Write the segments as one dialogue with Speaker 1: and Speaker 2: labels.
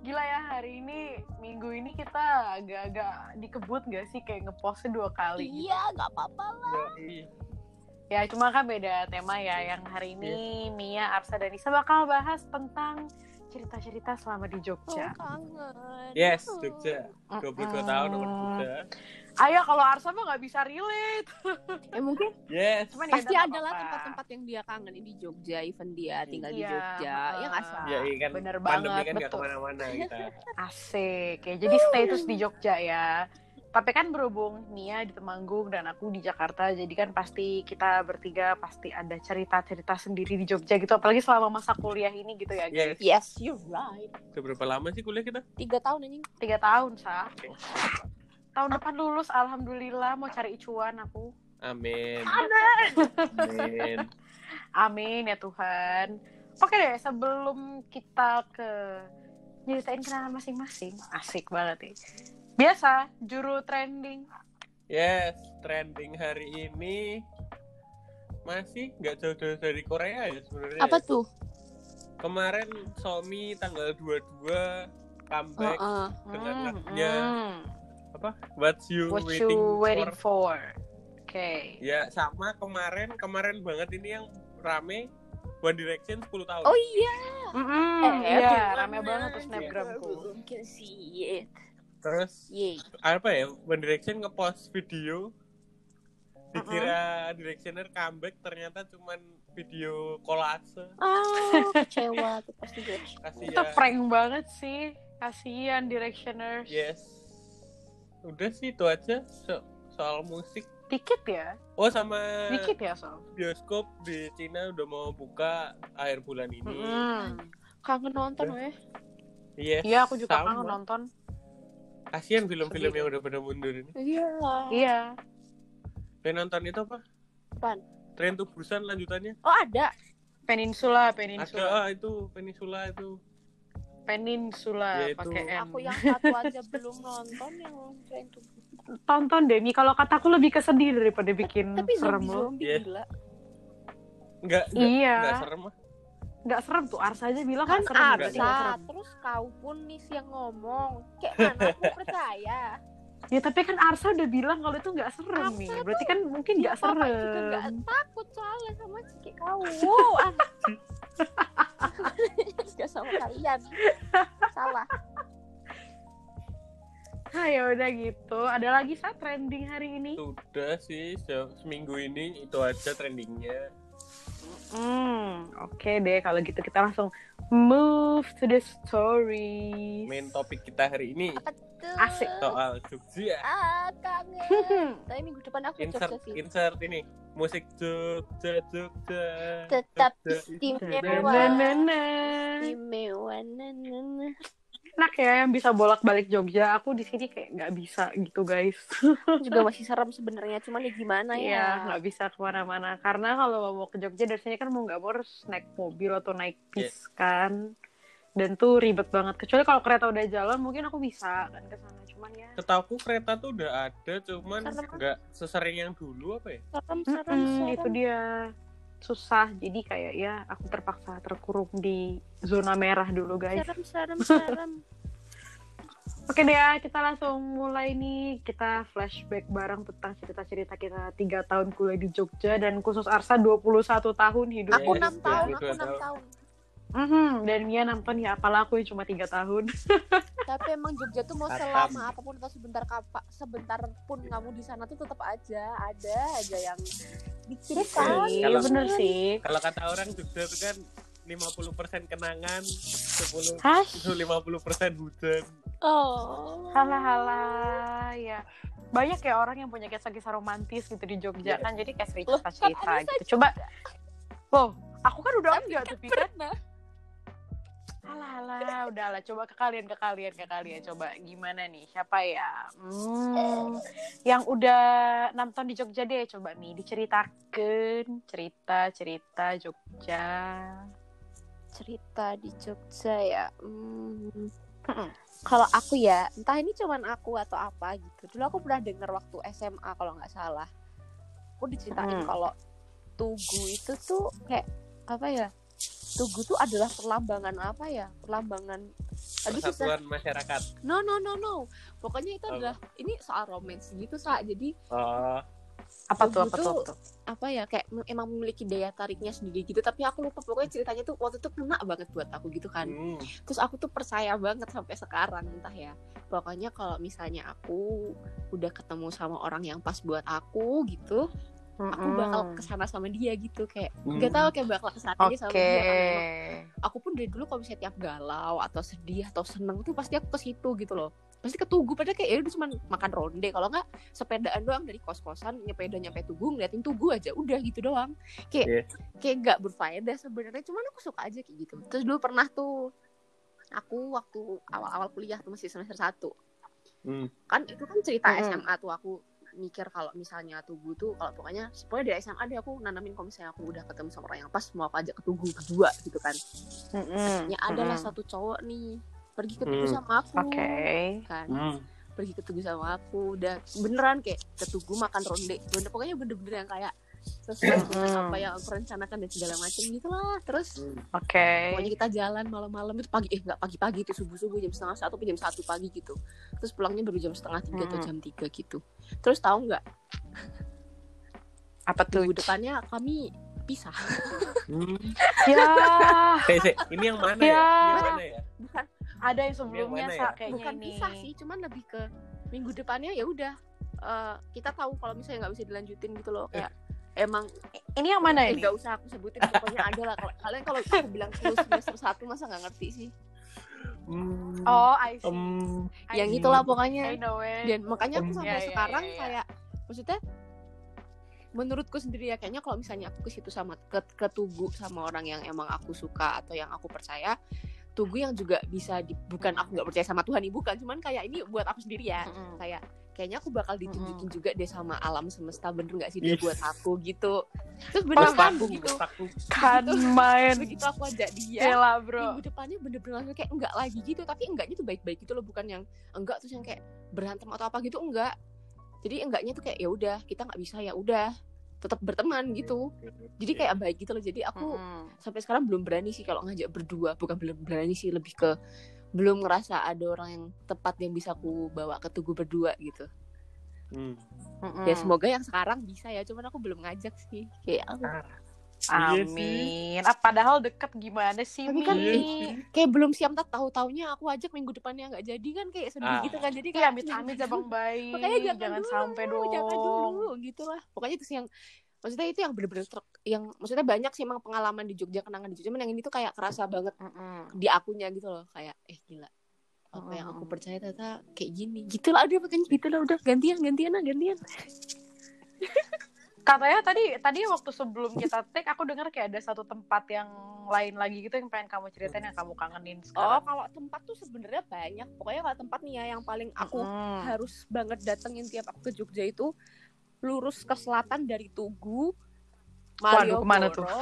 Speaker 1: Gila ya hari ini minggu ini kita agak-agak dikebut gak sih kayak ngepostnya dua kali. Gitu.
Speaker 2: Iya, nggak gitu. apa-apa lah.
Speaker 1: Ya cuma kan beda tema ya yang hari ini Mia, Arsa dan Isa bakal bahas tentang cerita-cerita selama di
Speaker 2: Oh,
Speaker 1: Jogja.
Speaker 2: kangen.
Speaker 3: Yes,
Speaker 2: Oh.
Speaker 3: Jogja. 22
Speaker 1: Mm-mm.
Speaker 3: tahun nomor Jogja.
Speaker 1: Ayo kalau Arsa mah nggak bisa relate.
Speaker 2: Eh mungkin
Speaker 3: Yes.
Speaker 1: Cuman ya
Speaker 2: pasti
Speaker 1: udah,
Speaker 2: ada lah
Speaker 1: apa-apa.
Speaker 2: tempat-tempat yang dia kangenin di Jogja, even dia tinggal di
Speaker 1: Iya,
Speaker 2: Jogja. Ya nggak sih?
Speaker 3: Ya, iya kan
Speaker 1: Bener
Speaker 3: pandemi
Speaker 1: banget,
Speaker 3: kan gak
Speaker 1: betul.
Speaker 3: ke mana-mana kita.
Speaker 1: Asik. Ya, jadi stay terus di Jogja ya. Tapi kan berhubung Nia di Temanggung dan aku di Jakarta, jadi kan pasti kita bertiga pasti ada cerita-cerita sendiri di Jogja gitu. Apalagi selama masa kuliah ini gitu ya. guys.
Speaker 3: Yes.
Speaker 2: Yes, you're right.
Speaker 3: Udah berapa lama sih kuliah kita?
Speaker 2: Tiga tahun anjing.
Speaker 1: Tiga tahun, Sa.
Speaker 3: Oke.
Speaker 1: Tahun depan lulus, Alhamdulillah. Mau cari cuan aku.
Speaker 3: Amin.
Speaker 1: Amin.
Speaker 3: Amin.
Speaker 1: Amin ya Tuhan. Oke deh, sebelum kita ke nyeritain kenalan masing-masing. Asik banget nih. Biasa, juru trending.
Speaker 3: Yes, trending hari ini masih nggak jauh-jauh dari Korea ya sebenarnya.
Speaker 2: Apa tuh?
Speaker 3: Kemarin Somi tanggal 22 comeback
Speaker 2: Heeh.
Speaker 3: dengan
Speaker 1: Hmm,
Speaker 3: lagunya
Speaker 1: hmm.
Speaker 3: apa? What's you
Speaker 1: What
Speaker 3: waiting,
Speaker 1: you waiting
Speaker 3: for?
Speaker 1: for? Oke.
Speaker 3: Ya sama kemarin kemarin banget ini yang rame One Direction 10 tahun.
Speaker 2: Oh iya.
Speaker 1: Mm-mm,
Speaker 2: Eh,
Speaker 1: iya,
Speaker 2: gimana?
Speaker 1: rame banget tuh snapgramku.
Speaker 2: Mungkin sih.
Speaker 3: Terus
Speaker 2: Yeay.
Speaker 3: apa ya One Direction ngepost video dikira Directioner comeback ternyata cuman video kolase
Speaker 2: Ah, kecewa tuh pasti gue.
Speaker 3: kasihan
Speaker 1: Itu prank banget sih. Kasihan Directioners.
Speaker 3: yes udah sih itu aja so- soal musik
Speaker 1: Dikit ya?
Speaker 3: oh sama
Speaker 1: Dikit ya, Sob?
Speaker 3: bioskop di Cina udah mau buka akhir bulan ini
Speaker 1: Mm-mm.
Speaker 2: Kangen nonton weh.
Speaker 3: yes
Speaker 1: Iya, aku juga
Speaker 3: sama.
Speaker 1: kangen nonton.
Speaker 3: Kasihan film-film yang udah pada mundur ini
Speaker 2: Iya.
Speaker 1: Iya.
Speaker 3: pengen nonton itu apa
Speaker 2: Apaan?
Speaker 3: Tren to Busan lanjutannya
Speaker 2: Oh ada.
Speaker 1: Peninsula,
Speaker 3: ada
Speaker 1: Peninsula.
Speaker 3: ah, itu Peninsula itu
Speaker 1: Peninsula
Speaker 3: Ya, itu.
Speaker 1: pakai N.
Speaker 2: Aku yang satu aja belum nonton yang Train to
Speaker 1: tonton deh, Mi. Kalau kataku lebih kesedih daripada bikin
Speaker 2: Tapi
Speaker 1: serem
Speaker 2: zombie
Speaker 1: loh.
Speaker 2: zombie
Speaker 3: Yes.
Speaker 2: gila.
Speaker 3: nggak nggak
Speaker 1: Iya.
Speaker 3: nggak serem ah
Speaker 1: Nggak serem tuh, Arsa aja bilang
Speaker 2: Kan
Speaker 1: serem.
Speaker 3: Arsa.
Speaker 1: serem.
Speaker 2: terus kau pun nih yang ngomong. Kayak mana aku percaya.
Speaker 1: Ya tapi kan Arsa udah bilang kalau itu nggak serem
Speaker 2: Arsa
Speaker 1: nih. Berarti kan mungkin nggak
Speaker 2: Bapak juga nggak
Speaker 1: serem.
Speaker 2: takut soalnya sama ciki kau. Wow, ah. Gak sama kalian. Salah.
Speaker 1: Nah ya udah gitu. Ada lagi saat trending hari ini?
Speaker 3: Sudah sih se- seminggu ini itu aja trendingnya.
Speaker 1: Hmm, oke deh. Kalau gitu kita langsung move to the story.
Speaker 3: Main topik kita hari ini
Speaker 2: Apa tuh?
Speaker 1: Asik.
Speaker 3: soal Jogja.
Speaker 2: Ah, kangen. Tapi minggu depan aku
Speaker 3: Insert
Speaker 2: Jogja sih.
Speaker 3: insert ini musik Jogja Jogja.
Speaker 2: Tetap istimewa.
Speaker 1: Na-na-na.
Speaker 2: Istimewa. Na, na, na.
Speaker 1: Enak ya yang bisa bolak-balik Jogja. Aku di sini kayak nggak bisa gitu guys.
Speaker 2: juga masih serem sebenarnya cuman ya gimana
Speaker 1: Iya,
Speaker 2: ya
Speaker 1: nggak bisa ke mana-mana. Karena kalau mau ke Jogja dari sini kan mau nggak mau harus naik mobil atau naik bis kan. Dan tuh ribet banget. Kecuali kalau kereta udah jalan mungkin aku bisa kan ke sana. Cuman ya.
Speaker 3: Setahuku kereta tuh udah ada, cuman nggak sesering yang dulu apa ya?
Speaker 2: serem serem
Speaker 1: Mm-mm,
Speaker 2: serem
Speaker 1: itu dia susah. Jadi kayak ya aku terpaksa terkurung di zona merah dulu guys.
Speaker 2: serem serem serem
Speaker 1: Oke deh ya, kita langsung mulai nih. Kita flashback bareng tentang cerita-cerita kita tiga tahun kuliah di Jogja dan khusus Arsa 21 tahun hidup.
Speaker 2: aku
Speaker 3: Yes,
Speaker 2: enam tahun aku
Speaker 3: 22
Speaker 2: enam
Speaker 3: tahun.
Speaker 1: Mhm, dan Mia nonton ya, apalah aku yang cuma tiga tahun.
Speaker 2: tapi emang Jogja tuh mau selama apa pun atau sebentar kapa, sebentar pun kamu di sana tuh tetap aja ada aja yang diceritain
Speaker 1: Iya,
Speaker 3: Kalau-
Speaker 1: bener sih.
Speaker 3: Kalau kata orang Jogja itu kan 50% kenangan, 10
Speaker 1: Hash,
Speaker 3: 50% hujan.
Speaker 2: oh
Speaker 1: halah halah ya. Banyak ya orang yang punya kisah-kisah romantis gitu di Jogja kan, jadi kayak cerita-cerita
Speaker 2: kan
Speaker 1: gitu. Coba, oh, aku kan udah
Speaker 2: Tapi
Speaker 1: enggak
Speaker 2: kan
Speaker 1: tuh, kan? Alah, alah, udahlah. Coba ke kalian, ke kalian, ke kalian. Coba gimana nih? Siapa ya? Hmm, yang udah nonton di Jogja deh. Coba nih, diceritakan cerita-cerita Jogja.
Speaker 2: cerita di Jogja ya hmm. Kalau aku ya entah ini cuman aku atau apa gitu dulu aku pernah denger waktu SMA kalau nggak salah aku diceritain
Speaker 1: Hmm.
Speaker 2: kalau Tugu itu tuh kayak apa ya Tugu tuh adalah perlambangan apa ya perlambangan Aduh, susah.
Speaker 3: persatuan masyarakat
Speaker 2: No no no no. Pokoknya itu
Speaker 3: Apa?
Speaker 2: adalah ini soal romance gitu sa. Jadi
Speaker 3: oh
Speaker 1: Apa tuh,
Speaker 2: Tugu
Speaker 1: apa tuh,
Speaker 2: tuh-
Speaker 1: apa tuh?
Speaker 2: apa ya kayak emang memiliki daya tariknya sendiri gitu. Tapi aku lupa pokoknya ceritanya tuh waktu itu kena banget buat aku gitu kan.
Speaker 3: hmm.
Speaker 2: Terus aku tuh percaya banget sampai sekarang entah ya. Pokoknya kalau misalnya aku udah ketemu sama orang yang pas buat aku gitu, aku bakal ke sana sama dia gitu kayak
Speaker 3: Hmm.
Speaker 2: nggak tahu kayak bakal ke sana aja sama dia karena aku pun dari dulu kalau misalnya tiap galau atau sedih atau seneng tuh pasti aku ke situ gitu loh. Pasti ke Tugu padahal kayak ya udah cuma makan ronde. Kalau nggak sepedaan doang dari kos kosan nyepeda nyampe Tugu ngeliatin Tugu aja udah gitu doang. Kayak
Speaker 3: Iya.
Speaker 2: kayak nggak berfaedah sebenarnya cuman aku suka aja kayak gitu. Terus dulu pernah tuh aku waktu awal-awal kuliah tuh masih semester satu.
Speaker 3: Hmm.
Speaker 2: kan itu kan cerita
Speaker 1: Mm-mm.
Speaker 2: SMA tuh aku mikir kalau misalnya Tugu tuh kalau pokoknya pokoknya dari SMA deh aku nanamin kalau misalnya aku udah ketemu sama orang yang pas mau aku ajak ke Tugu kedua gitu kan ya adalah satu cowok nih pergi ke Tugu
Speaker 3: Hmm.
Speaker 2: sama aku
Speaker 1: Oke.
Speaker 2: kan
Speaker 3: Hmm.
Speaker 2: pergi ke Tugu sama aku udah beneran kayak ke Tugu makan ronde ronde pokoknya bener-bener yang kayak sesuai dengan
Speaker 1: Hmm.
Speaker 2: apa yang aku rencanakan dan segala macam gitu lah terus
Speaker 3: Hmm.
Speaker 1: Oke.
Speaker 2: pokoknya kita jalan malam-malam itu pagi eh nggak pagi-pagi itu subuh-subuh jam setengah satu atau jam satu pagi gitu terus pulangnya baru jam setengah tiga atau jam tiga gitu terus tahu nggak
Speaker 1: Apa tuh?
Speaker 2: minggu depannya kami pisah
Speaker 3: Hmm.
Speaker 1: Ya,
Speaker 3: ini yang mana ya?
Speaker 1: Ya.
Speaker 3: Ini yang mana ya?
Speaker 2: bukan
Speaker 1: ada yang sebelumnya Sa,
Speaker 3: ya?
Speaker 1: kayaknya
Speaker 2: bukan
Speaker 1: ini.
Speaker 2: pisah sih cuman lebih ke minggu depannya ya udah eh, kita tahu kalau misalnya nggak bisa dilanjutin gitu loh kayak emang
Speaker 1: Ini yang mana ini?
Speaker 2: nggak usah aku sebutin pokoknya ada lah kalian kalau aku bilang semester satu masa nggak ngerti sih
Speaker 3: Hmm.
Speaker 1: Oh, I see. I
Speaker 2: yang
Speaker 1: see.
Speaker 2: itulah
Speaker 1: I
Speaker 2: pokoknya
Speaker 1: know it.
Speaker 2: dan makanya aku
Speaker 3: Hmm.
Speaker 2: sampai
Speaker 1: Ya, ya,
Speaker 2: sekarang
Speaker 1: ya, ya.
Speaker 2: kayak maksudnya menurutku sendiri ya kayaknya kalau misalnya aku ke situ sama ke, ke Tugu sama orang yang emang aku suka atau yang aku percaya Tugu yang juga bisa di, bukan aku nggak percaya sama Tuhan nih bukan cuman kayak ini buat aku sendiri ya
Speaker 1: Mm-mm.
Speaker 2: kayak kayaknya aku bakal ditunjukin juga deh sama alam semesta bener nggak sih dia
Speaker 3: Ih.
Speaker 2: buat aku gitu terus begitu
Speaker 3: wes paku.
Speaker 1: Kan main.
Speaker 2: begitu aku ajak dia
Speaker 1: Gila, bro.
Speaker 2: minggu depannya bener-bener langsung kayak enggak lagi gitu tapi enggaknya tuh baik-baik gitu loh bukan yang enggak terus yang kayak berantem atau apa gitu enggak jadi enggaknya tuh kayak ya udah kita nggak bisa ya udah tetap berteman gitu jadi kayak baik gitu loh jadi aku
Speaker 1: Mm-mm.
Speaker 2: sampai sekarang belum berani sih kalau ngajak berdua bukan belum berani sih lebih ke belum ngerasa ada orang yang tepat yang bisa aku bawa ke tugu berdua gitu
Speaker 3: Hmm.
Speaker 2: Ya semoga yang sekarang bisa ya cuman aku belum ngajak sih kayak aku
Speaker 3: Iya sih.
Speaker 1: Amin. Ah, padahal deket gimana sih,
Speaker 2: Tapi kan
Speaker 3: Iya
Speaker 2: kayak belum siap tak tahu taunya aku ajak minggu depannya nggak jadi kan kayak sedih
Speaker 3: Ah.
Speaker 2: gitu kan jadi
Speaker 1: Iya,
Speaker 2: kayak
Speaker 1: amit-amit ya Bang Bayi.
Speaker 2: makanya jangan,
Speaker 1: jangan
Speaker 2: dulu,
Speaker 1: sampai dong.
Speaker 2: jangan dulu gitu lah pokoknya itu sih yang maksudnya itu yang bener-bener ter- yang maksudnya banyak sih emang pengalaman di Jogja kenangan di Jogja cuman yang ini tuh kayak kerasa banget
Speaker 1: Mm-mm.
Speaker 2: di akunya gitu loh kayak eh gila apa yang aku percaya ternyata kayak gini. Gitu lah udah makanya gitu lah udah. Gantian gantian lah gantian.
Speaker 1: Katanya tadi tadi waktu sebelum kita take aku dengar kayak ada satu tempat yang lain lagi gitu yang pengen kamu ceritain yang kamu kangenin
Speaker 2: oh
Speaker 1: sekarang.
Speaker 2: kalau tempat tuh sebenarnya banyak. Pokoknya kalau tempat nih ya yang paling aku
Speaker 1: Mm.
Speaker 2: harus banget datengin tiap aku ke Jogja itu lurus ke selatan dari Tugu
Speaker 1: Waduh, ke mana tuh?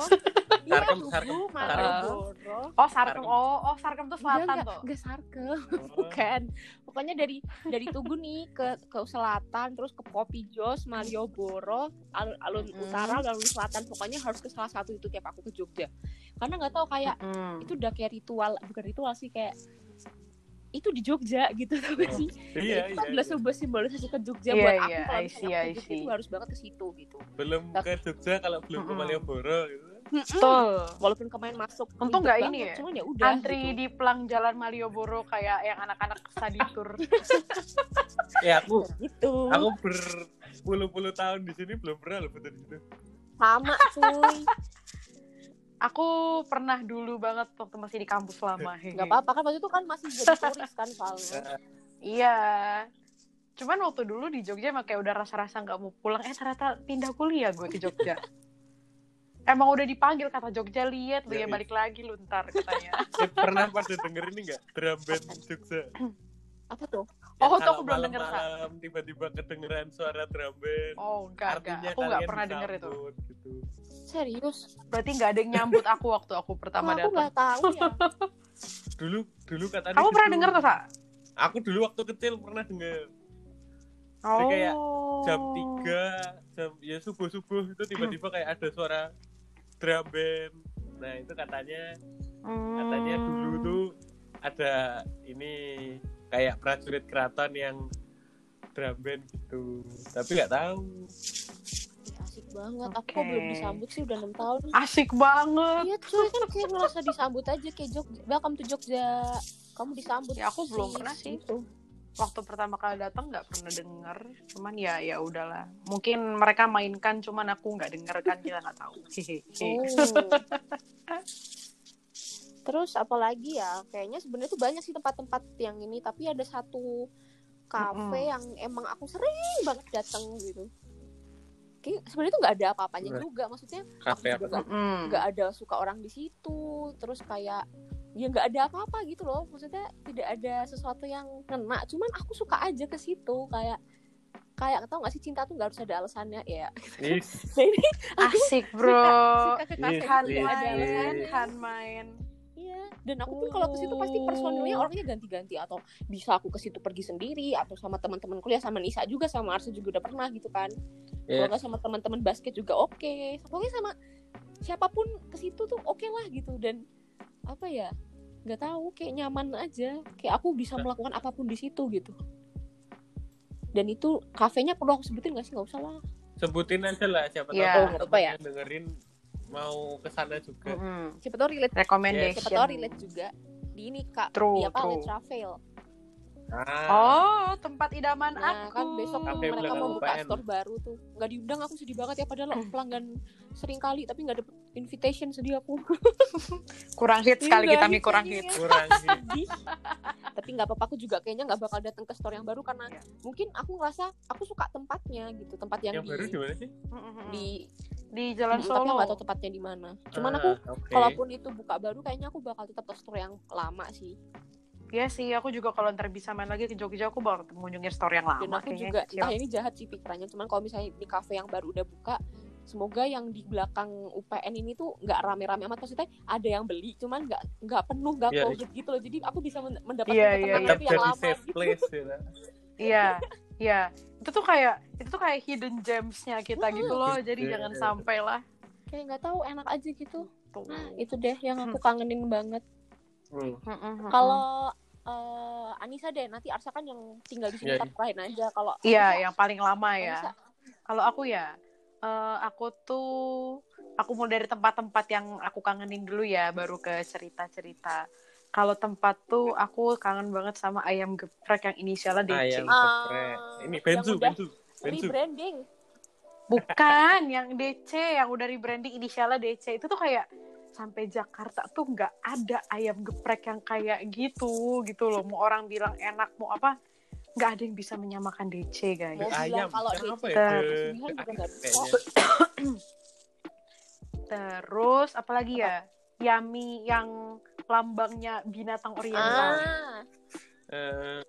Speaker 2: Iya,
Speaker 3: Sarkem, Sarkem,
Speaker 2: Malioboro.
Speaker 1: Oh, Sarkem. Oh, oh Sarkem tuh selatan
Speaker 2: Enggak,
Speaker 1: tuh.
Speaker 2: enggak Sarkem, bukan. Pokoknya dari dari Tugu nih ke ke selatan terus ke Kopi Jos, Malioboro, alun-alun
Speaker 1: Mm.
Speaker 2: utara, alun selatan. Pokoknya harus ke salah satu itu tiap aku ke Jogja. Karena nggak tahu kayak
Speaker 1: Mm.
Speaker 2: itu udah kayak ritual, bukan ritual sih kayak itu di Jogja gitu tau gak sih?
Speaker 3: Iya,
Speaker 2: itu
Speaker 3: iya,
Speaker 2: adalah
Speaker 3: iya.
Speaker 2: sebuah simbolisasi ke Jogja
Speaker 1: Iya,
Speaker 2: buat aku
Speaker 1: iya,
Speaker 2: kalau
Speaker 1: I
Speaker 2: misalnya aku ke Jogja
Speaker 1: see.
Speaker 2: itu harus banget ke situ gitu.
Speaker 3: Belum ke Jogja kalau belum ke
Speaker 1: Mm-mm.
Speaker 3: Malioboro gitu.
Speaker 1: Betul.
Speaker 2: Walaupun kemarin masuk
Speaker 1: Untung nggak
Speaker 2: banget,
Speaker 1: ini ya,
Speaker 2: cuman ya udah
Speaker 1: Antri
Speaker 2: gitu.
Speaker 1: di pelang jalan Malioboro kayak yang anak-anak study tour.
Speaker 3: Ya aku
Speaker 2: gitu.
Speaker 3: aku berpuluh-puluh tahun di sini belum pernah loh betul di situ.
Speaker 2: Sama cuy.
Speaker 1: Aku pernah dulu banget waktu masih di kampus lama.
Speaker 2: Gak apa-apa kan waktu itu kan masih jadi turis kan soalnya.
Speaker 1: Iya. Cuman waktu dulu di Jogja emang kayak udah rasa-rasa nggak mau pulang. Eh ternyata pindah kuliah gue ke Jogja. Emang udah dipanggil kata Jogja lihat lu ya
Speaker 3: Ya, iya.
Speaker 1: balik lagi lu ntar katanya.
Speaker 3: Pernah pada denger ini nggak drum band Jogja?
Speaker 2: Apa tuh?
Speaker 1: Oh, tuh
Speaker 3: kalau
Speaker 1: aku belum denger, Kak.
Speaker 3: tiba-tiba kedengeran suara drum band.
Speaker 1: Oh enggak enggak. Aku nggak
Speaker 3: kalian
Speaker 1: pernah denger itu.
Speaker 3: Gitu.
Speaker 2: Serius?
Speaker 1: Berarti nggak ada yang nyambut aku waktu aku pertama
Speaker 2: aku
Speaker 1: datang.
Speaker 2: nggak tahu ya.
Speaker 3: Dulu dulu katanya
Speaker 1: Kamu pernah
Speaker 3: gitu.
Speaker 1: denger tuh, Sa?
Speaker 3: Aku dulu waktu kecil pernah denger.
Speaker 1: Oh.
Speaker 3: kayak Jam 3, jam ya subuh-subuh itu tiba-tiba kayak ada suara drum band. Nah, itu katanya
Speaker 1: Hmm.
Speaker 3: katanya dulu tuh ada ini kayak prajurit keraton yang drum band gitu tapi nggak tahu
Speaker 2: asik banget aku
Speaker 1: Oke.
Speaker 2: belum disambut sih udah enam tahun
Speaker 1: Asik banget.
Speaker 2: iya cuy kan kayak ngerasa disambut aja kayak Jogja welcome to Jogja kamu disambut
Speaker 1: Ya, aku belum pernah sih.
Speaker 2: gitu.
Speaker 1: Waktu pertama kali datang nggak pernah denger, cuman ya ya udahlah. Mungkin mereka mainkan, cuman aku nggak denger kan kita nggak tahu. Hehehe.
Speaker 2: Oh. Terus apalagi ya, kayaknya sebenarnya tuh banyak sih tempat-tempat yang ini, tapi ada satu kafe
Speaker 1: Mm-mm.
Speaker 2: yang emang aku sering banget datang gitu. Kayak sebenarnya tuh nggak ada apa-apanya juga, maksudnya
Speaker 3: kafe
Speaker 2: aku juga nggak ada suka orang di situ, terus kayak ya nggak ada apa-apa gitu loh, maksudnya tidak ada sesuatu yang ngena, cuman aku suka aja ke situ kayak kayak tau gak sih cinta tuh nggak harus ada alasannya ya.
Speaker 3: Ih,
Speaker 2: Nah ini
Speaker 1: Asik bro.
Speaker 2: suka ke kafe ada
Speaker 1: main,
Speaker 2: alasannya.
Speaker 1: Han main.
Speaker 2: Iya, dan aku pun kalau ke situ pasti personilnya
Speaker 1: Oh.
Speaker 2: orangnya ganti-ganti atau bisa aku ke situ pergi sendiri atau sama teman-teman kuliah sama Nisa juga sama Arsa juga udah pernah gitu kan. Kalau
Speaker 3: ya.
Speaker 2: nggak sama teman-teman basket juga oke. Pokoknya sama siapa pun ke situ tuh oke lah gitu dan apa ya? nggak tahu kayak nyaman aja. Kayak aku bisa melakukan apa pun di situ gitu. Dan itu kafenya perlu aku sebutin gak sih? Nggak usah lah.
Speaker 3: sebutin aja lah siapa tahu
Speaker 1: Iya.
Speaker 2: Oh, apa-apa ya.
Speaker 3: dengerin mau ke sana juga
Speaker 1: Mm-mm.
Speaker 2: Siapa tahu relate.
Speaker 1: Recommendation.
Speaker 2: Siapa tahu relate juga di ini kak.
Speaker 1: True,
Speaker 2: di apa?
Speaker 1: true.
Speaker 2: Let's Travel.
Speaker 3: ah,
Speaker 1: Oh, tempat idaman
Speaker 2: Nah
Speaker 1: aku.
Speaker 2: kan besok
Speaker 3: Kafe
Speaker 2: mereka mau buka
Speaker 3: UPN.
Speaker 2: store baru tuh Nggak diundang aku sedih banget ya Padahal pelanggan sering kali Tapi nggak dapet invitation sedih aku
Speaker 1: kurang hits sekali kita
Speaker 2: hits
Speaker 1: kurang
Speaker 2: lagi
Speaker 1: hits.
Speaker 3: kurang
Speaker 2: Sedih Tapi nggak apa-apa aku juga kayaknya nggak bakal datang ke store yang baru Karena
Speaker 1: Iya.
Speaker 2: mungkin aku ngerasa Aku suka tempatnya gitu Tempat yang,
Speaker 3: yang
Speaker 2: di
Speaker 3: baru di mana sih
Speaker 2: di
Speaker 1: di Jalan
Speaker 2: Mm, Tapi
Speaker 1: Solo.
Speaker 2: nggak tahu tempatnya di mana Cuman
Speaker 3: Ah,
Speaker 2: aku
Speaker 3: oke.
Speaker 2: Kalaupun itu buka baru Kayaknya aku bakal tetap ke store yang lama sih
Speaker 1: Iya sih, aku juga kalau ntar bisa main lagi ke Jogja, aku bakal mengunjungi store yang lama.
Speaker 2: Dan aku
Speaker 1: kayaknya
Speaker 2: juga
Speaker 1: kecil.
Speaker 2: Entah ini jahat sih pikirannya Cuman kalau misalnya di cafe yang baru udah buka Semoga yang di belakang UPN ini tuh nggak rame-rame amat maksudnya ada yang beli cuman nggak nggak penuh nggak
Speaker 3: Iya,
Speaker 2: crowded gitu loh jadi aku bisa men- mendapatkan
Speaker 1: Iya, iya,
Speaker 2: ketenangan
Speaker 3: tetap
Speaker 2: itu yang lama
Speaker 3: safe
Speaker 2: gitu.
Speaker 3: place ya
Speaker 1: Iya, iya. Itu tuh kayak itu tuh kayak hidden gems-nya kita gitu loh. Jadi
Speaker 3: Iya,
Speaker 1: jangan
Speaker 3: iya.
Speaker 1: sampai lah.
Speaker 2: kayak nggak tahu enak aja gitu
Speaker 1: Tuh.
Speaker 2: nah itu deh yang aku kangenin banget
Speaker 3: Hmm.
Speaker 1: Mm-mm,
Speaker 2: kalau eh, Anissa deh nanti Arsa kan yang tinggal di sini
Speaker 3: Iya,
Speaker 2: tetap lain aja kalau
Speaker 1: Iya, yang paling lama ya. Kalau aku ya, eh, aku tuh aku mau dari tempat-tempat yang aku kangenin dulu ya, baru ke cerita-cerita. Kalau tempat tuh aku kangen banget sama ayam geprek yang inisialnya DC.
Speaker 3: ayam
Speaker 2: Ah,
Speaker 3: geprek ini
Speaker 2: yang
Speaker 3: benzu benzu benzu
Speaker 2: rebranding
Speaker 1: Bukan, yang DC, yang udah rebranding inisialnya DC. Itu tuh kayak sampai Jakarta tuh nggak ada ayam geprek yang kayak gitu, gitu loh. Mau orang bilang enak, mau apa, nggak ada yang bisa menyamakan DC, guys.
Speaker 2: Mau bilang
Speaker 3: ayam
Speaker 2: kalau
Speaker 3: apa ya.
Speaker 1: Terus, apalagi ya? Yami yang lambangnya binatang oriental.
Speaker 2: ah
Speaker 3: Eh,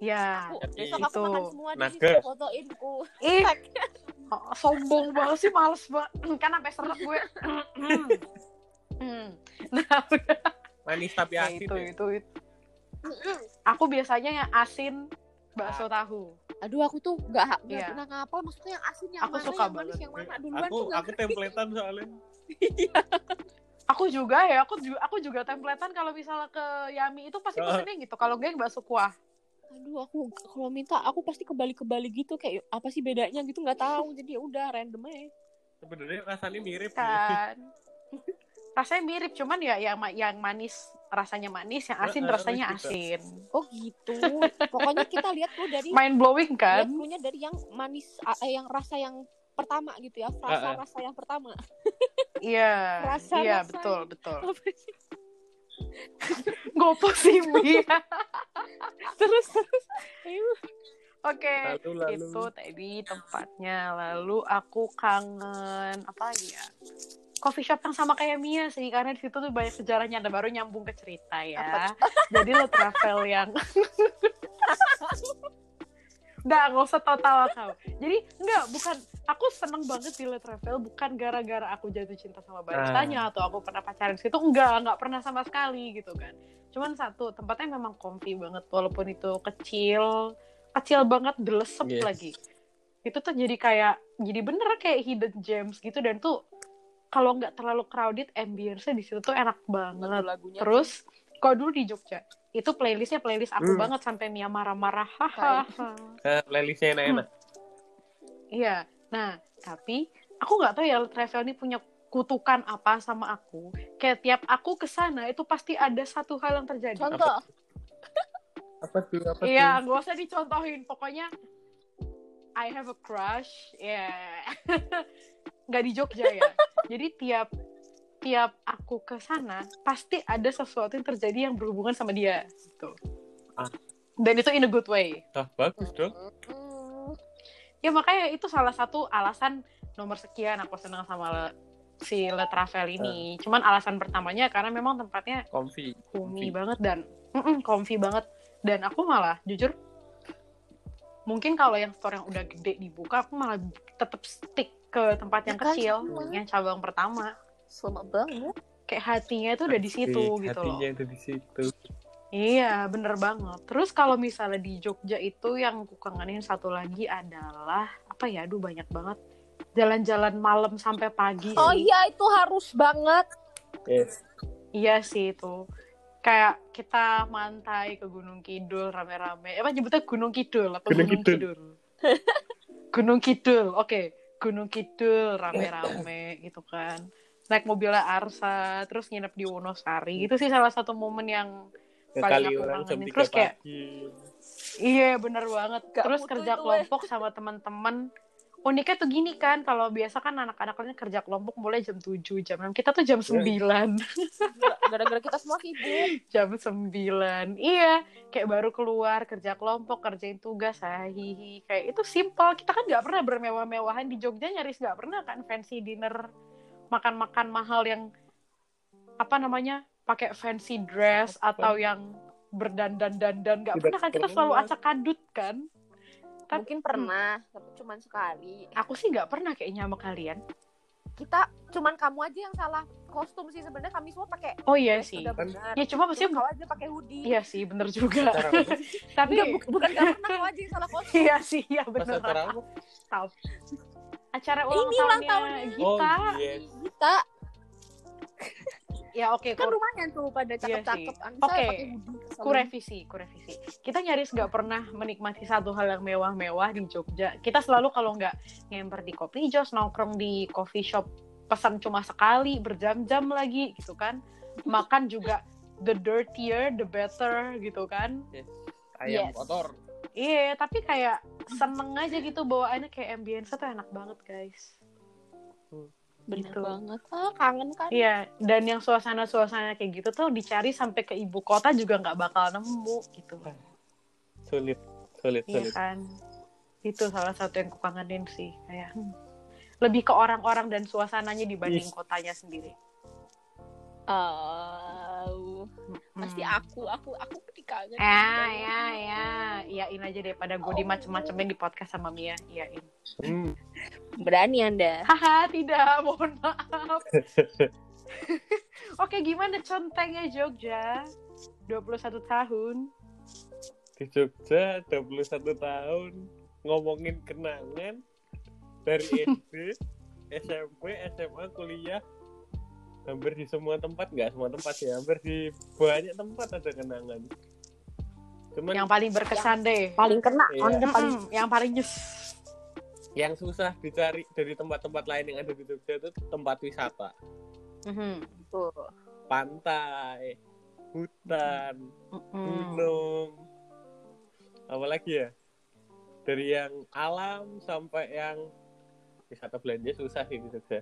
Speaker 1: Ya,
Speaker 2: aku, besok aku
Speaker 1: itu
Speaker 2: makan semua di situ fotoin ku
Speaker 1: ih, oh, sombong banget sih, males banget. Kan sampai seret gue. Hmm. Nah, udah.
Speaker 3: manis tapi
Speaker 1: Ya,
Speaker 3: asin
Speaker 1: itu,
Speaker 3: ya.
Speaker 1: itu, itu. Aku biasanya yang asin bakso tahu.
Speaker 2: aduh aku tuh nggak nggak
Speaker 1: Iya.
Speaker 2: pernah ngapal maksudnya yang asin yang
Speaker 1: Aku
Speaker 2: mana
Speaker 1: suka
Speaker 2: yang manis
Speaker 1: banget.
Speaker 2: yang mana duluan
Speaker 3: aku
Speaker 2: tuh nggak
Speaker 3: aku templetan soalnya
Speaker 1: Aku juga ya, aku juga aku juga templetan kalau misalnya ke Yami itu pasti pesennya gitu. Kalau gue yang bakso kuah.
Speaker 2: aduh aku kalau minta aku pasti kebalik kebalik gitu kayak apa sih bedanya gitu nggak tahu jadi ya udah random aja
Speaker 3: sebenarnya rasanya mirip sih.
Speaker 1: kan rasanya mirip cuman ya yang yang manis rasanya manis yang asin
Speaker 3: Heeh,
Speaker 1: rasanya
Speaker 3: gitu.
Speaker 1: asin
Speaker 2: oh gitu pokoknya kita lihat tuh dari
Speaker 1: mind blowing kan
Speaker 2: dulunya dari yang manis eh, yang rasa yang pertama gitu ya rasa rasa yang pertama
Speaker 1: iya
Speaker 2: Rasa-
Speaker 1: iya
Speaker 2: rasa-
Speaker 1: betul betul. Gopo sih Mi.
Speaker 2: terus terus. Ayo.
Speaker 1: Oke
Speaker 3: lalu
Speaker 1: itu tadi tempatnya. Lalu aku kangen apa lagi ya? Coffee shop yang sama kayak Mia sih karena di situ tuh banyak sejarahnya. Ada baru nyambung ke cerita ya. Jadi lo travel yang Udah, nggak usah tahu-tahu kau. Jadi, enggak, bukan. Aku seneng banget di Le Travel, bukan gara-gara aku jatuh cinta sama baristanya atau aku pernah pacaran di situ. Enggak, enggak pernah sama sekali gitu kan. Cuman satu, tempatnya memang comfy banget, walaupun itu kecil, kecil banget, delesep
Speaker 3: Yes.
Speaker 1: lagi. Itu tuh jadi kayak, jadi bener kayak hidden gems gitu, dan tuh kalau nggak terlalu crowded, ambience-nya di situ tuh enak banget.
Speaker 2: lagu-lagunya
Speaker 1: Terus, kalau dulu di Jogja, itu playlistnya playlist aku
Speaker 3: Hmm.
Speaker 1: banget sampai Mia marah-marah hahaha
Speaker 3: Nah, playlistnya enak-enak.
Speaker 1: iya nah tapi aku nggak tahu ya travel ini punya kutukan apa sama aku kayak tiap aku ke sana itu pasti ada satu hal yang terjadi
Speaker 2: Contoh.
Speaker 3: Apa tuh? Apa
Speaker 1: Iya,
Speaker 3: tuh?
Speaker 1: nggak usah dicontohin. Pokoknya I have a crush. Ya, nggak di Jogja ya. Jadi tiap tiap aku ke sana pasti ada sesuatu yang terjadi yang berhubungan sama dia. Gitu.
Speaker 3: Ah.
Speaker 1: Dan itu in a good way.
Speaker 3: Ah, bagus dong.
Speaker 2: Mm,
Speaker 1: Ya makanya itu salah satu alasan nomor sekian aku senang sama le- si Le Travel ini. Cuman alasan pertamanya karena memang tempatnya
Speaker 3: Comfy.
Speaker 1: homey
Speaker 3: Comfy.
Speaker 1: banget dan mm-mm, comfy banget dan aku malah jujur mungkin kalau yang store yang udah gede dibuka aku malah tetap stick ke tempat yang
Speaker 2: Ya kan,
Speaker 1: kecil yang cabang pertama
Speaker 2: Sama banget.
Speaker 1: kayak hatinya itu udah di situ
Speaker 3: Hati-
Speaker 1: gitu loh
Speaker 3: Hatinya itu di situ.
Speaker 1: iya bener banget terus kalau misalnya di Jogja itu yang aku kangenin satu lagi adalah apa ya aduh banyak banget jalan-jalan malam sampai pagi
Speaker 2: Oh
Speaker 1: sih.
Speaker 2: iya itu harus banget.
Speaker 3: Yes.
Speaker 1: Iya sih itu. Kayak kita mantai ke Gunung Kidul rame-rame. Apa nyebutnya Gunung Kidul atau
Speaker 3: Gunung
Speaker 1: Gunung,
Speaker 3: Kidul.
Speaker 1: Kidul? Gunung Kidul. Oke, Gunung Kidul rame-rame gitu kan. Naik mobilnya Arsa, terus nginep di Wonosari. Itu sih salah satu momen yang
Speaker 3: Ya,
Speaker 1: Paling aku kangenin.
Speaker 3: 3
Speaker 1: Terus kayak-
Speaker 3: pagi.
Speaker 1: iya bener banget.
Speaker 2: Gak
Speaker 1: terus kerja
Speaker 2: itu,
Speaker 1: kelompok sama teman-teman. Uniknya tuh gini kan, kalau biasa kan anak-anak lainnya kerja kelompok mulai jam 7, jam 6. Kita tuh jam 9.
Speaker 2: Gara-gara kita semua sibuk.
Speaker 1: jam 9 iya kayak baru keluar kerja kelompok kerjain tugas hahihi kayak itu simple kita kan nggak pernah bermewah-mewahan di Jogja nyaris nggak pernah kan fancy dinner makan-makan mahal yang apa namanya pakai fancy dress atau yang berdandan-dandan. Nggak pernah kan kita selalu acak kadut kan? Tapi-
Speaker 2: Mungkin pernah, tapi cuman sekali.
Speaker 1: aku sih nggak pernah kayaknya sama kalian.
Speaker 2: Kita cuman kamu aja yang salah kostum sih sebenarnya. Kami semua pakai
Speaker 1: oh iya
Speaker 2: dress
Speaker 1: sih. ya cuma pasti
Speaker 2: Cuma kau aja pakai hoodie.
Speaker 1: iya sih bener juga. Tapi
Speaker 2: Enggak, bu- bukan pernah kau aja yang salah kostum.
Speaker 1: iya sih iya bener. tahu acara ulang
Speaker 2: Ini ulang
Speaker 1: tahunnya
Speaker 2: tahunnya.
Speaker 3: Oh,
Speaker 1: Gita
Speaker 3: yes.
Speaker 2: Kita
Speaker 1: ya oke
Speaker 2: kan
Speaker 1: ku,
Speaker 2: lumayan tuh pada cakep-cakep.
Speaker 1: Iya
Speaker 2: Anissa
Speaker 1: Oke.
Speaker 2: pakai hoodie.
Speaker 1: ku revisi ku revisi kita nyaris nggak pernah menikmati satu hal yang mewah-mewah di Jogja kita selalu kalau nggak ngemper di kopi jos nongkrong di coffee shop pesan cuma sekali berjam-jam lagi gitu kan makan juga the dirtier the better gitu kan
Speaker 3: yes. Ayam
Speaker 2: Yes.
Speaker 3: kotor.
Speaker 1: Iya tapi kayak seneng aja gitu bawaannya kayak ambience tuh enak banget guys
Speaker 2: Bener
Speaker 1: Gitu.
Speaker 2: banget. Ah, kangen kan?
Speaker 1: Iya, dan yang suasana-suasana kayak gitu tuh dicari sampai ke ibu kota juga nggak bakal nemu gitu.
Speaker 3: Sulit. Sulit,
Speaker 1: Iya
Speaker 3: sulit.
Speaker 1: kan? Itu salah satu yang kukangenin sih. Kayak hmm, lebih ke orang-orang dan suasananya dibanding
Speaker 3: Yes.
Speaker 1: kotanya sendiri.
Speaker 2: Oh, pasti
Speaker 1: Hmm.
Speaker 2: aku, aku, aku dikangen.
Speaker 1: Ya, ya, ya. Iyain aja daripada gue dimacem-macemin di podcast sama Mia. Iyain.
Speaker 3: Hmm.
Speaker 2: Berani Anda.
Speaker 1: Haha, tidak. Mohon maaf. Oke, gimana contengnya Jogja? 21 tahun.
Speaker 3: Di Jogja 21 tahun ngomongin kenangan dari SD, SMP, SMA, kuliah hampir di semua tempat nggak semua tempat ya hampir di banyak tempat ada kenangan cuman
Speaker 1: Yang paling berkesan deh.
Speaker 2: Paling kena,
Speaker 3: Iya.
Speaker 2: Anda paling
Speaker 1: yang paling nyes.
Speaker 3: yang susah dicari dari tempat-tempat lain yang ada di Jogja itu tempat wisata
Speaker 2: tuh.
Speaker 3: pantai hutan
Speaker 1: Mm-mm.
Speaker 3: gunung apalagi ya dari yang alam sampai yang wisata belanja susah sih di Jogja.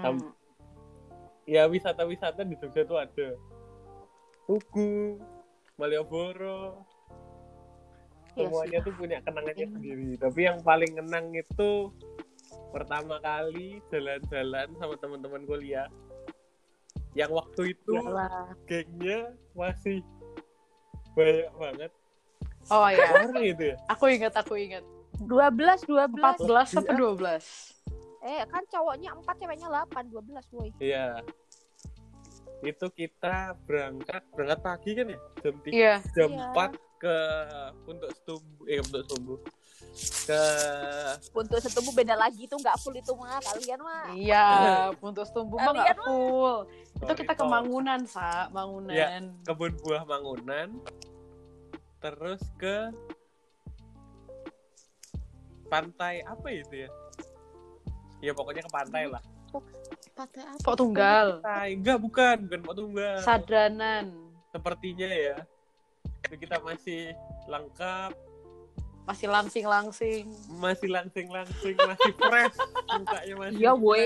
Speaker 3: Sam- ya wisata-wisata di Jogja tuh ada Tugu Malioboro
Speaker 2: Iya
Speaker 3: semuanya tuh punya kenangannya sendiri tapi yang paling kenang itu pertama kali jalan-jalan sama teman-teman kuliah yang waktu itu
Speaker 2: Iyalah.
Speaker 3: gengnya masih banyak banget
Speaker 1: Oh ya,
Speaker 3: orang itu ya
Speaker 1: aku ingat, aku ingat.
Speaker 2: 12, 12.
Speaker 1: 14 sampai
Speaker 3: Iya.
Speaker 1: 12.
Speaker 2: Eh, kan cowoknya 4, ceweknya 8, 12, woi.
Speaker 3: iya itu kita berangkat berangkat pagi kan ya jam tiga
Speaker 1: Iya.
Speaker 3: jam
Speaker 2: Iya.
Speaker 3: 4 ke untuk setumbu eh untuk setumbu ke
Speaker 2: Untuk setumbu beda lagi tuh nggak full itu mah kalian mah.
Speaker 1: Iya, untuk tumbuh mah nggak full. Itu
Speaker 3: sorry,
Speaker 1: kita ke. Mangunan, Sa. Mangunan.
Speaker 3: Iya. kebun buah Mangunan terus ke pantai apa itu ya ya pokoknya ke pantai lah
Speaker 2: Pantai apa?
Speaker 1: Pok Tunggal.
Speaker 3: enggak bukan bukan Pok Tunggal
Speaker 1: Sadranan.
Speaker 3: sepertinya ya Itu kita masih lengkap
Speaker 1: Masih langsing-langsing.
Speaker 3: masih langsing-langsing masih fresh mukanya masih
Speaker 2: Iya, boy.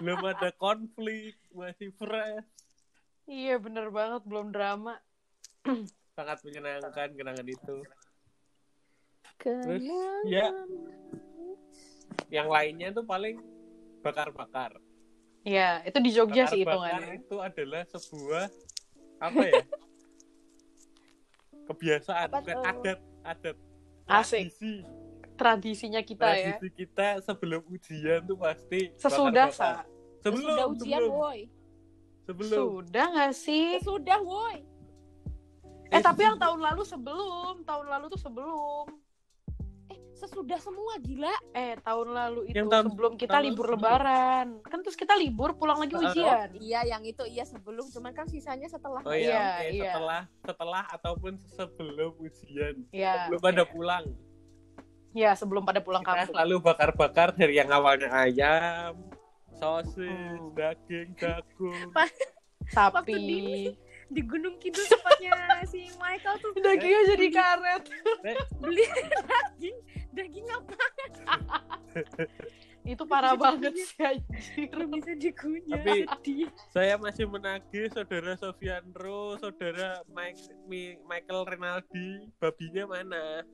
Speaker 3: belum ada konflik masih fresh
Speaker 1: Iya, bener banget. Belum drama.
Speaker 3: sangat menyenangkan kenangan itu
Speaker 2: Kenangan.
Speaker 3: ya. yang lainnya tuh paling bakar-bakar
Speaker 1: Iya, itu di Jogja sih
Speaker 3: Bakar-bakar
Speaker 1: hitungannya.
Speaker 3: itu adalah sebuah apa ya kebiasaan
Speaker 2: Apa
Speaker 3: bukan adat adat
Speaker 1: Asik.
Speaker 3: tradisi
Speaker 1: Tradisinya kita ya.
Speaker 3: tradisi kita sebelum ujian tuh pasti
Speaker 1: Sesudah. Sa.
Speaker 3: sebelum
Speaker 2: Sudah ujian,
Speaker 3: sebelum
Speaker 2: boy.
Speaker 3: sebelum
Speaker 1: Sudah nggak sih?
Speaker 2: Sudah, boy.
Speaker 1: Eh, tapi yang tahun lalu sebelum. Tahun lalu tuh sebelum.
Speaker 2: Sesudah semua gila.
Speaker 1: Eh, tahun lalu itu
Speaker 3: Yang tahun-
Speaker 1: sebelum kita
Speaker 3: tahun
Speaker 1: libur
Speaker 3: sebelum.
Speaker 1: lebaran. Kan terus kita libur pulang lagi
Speaker 3: Uh,
Speaker 1: ujian.
Speaker 2: Iya, yang itu iya sebelum, cuman kan sisanya setelah.
Speaker 3: oh iya,
Speaker 1: Iya,
Speaker 3: oke.
Speaker 1: iya.
Speaker 3: setelah setelah ataupun sebelum ujian
Speaker 1: Iya.
Speaker 3: belum pada pulang
Speaker 1: Iya, sebelum pada pulang
Speaker 3: kita
Speaker 1: kampung.
Speaker 3: selalu bakar-bakar dari yang awalnya ayam sosis
Speaker 1: Hmm.
Speaker 3: daging jagung
Speaker 1: Sapi.
Speaker 2: di- Di Gunung Kidul tempatnya si Michael tuh
Speaker 1: Dagingnya jadi karet.
Speaker 2: beli daging. Daging apa?
Speaker 1: Itu parah
Speaker 2: Jadi
Speaker 1: banget sih anjir.
Speaker 2: Bisa dikunyah.
Speaker 3: Tapi-
Speaker 2: Sedih.
Speaker 3: saya masih menagih saudara Sofianro saudara Mike, Mi- Michael Renaldi babinya mana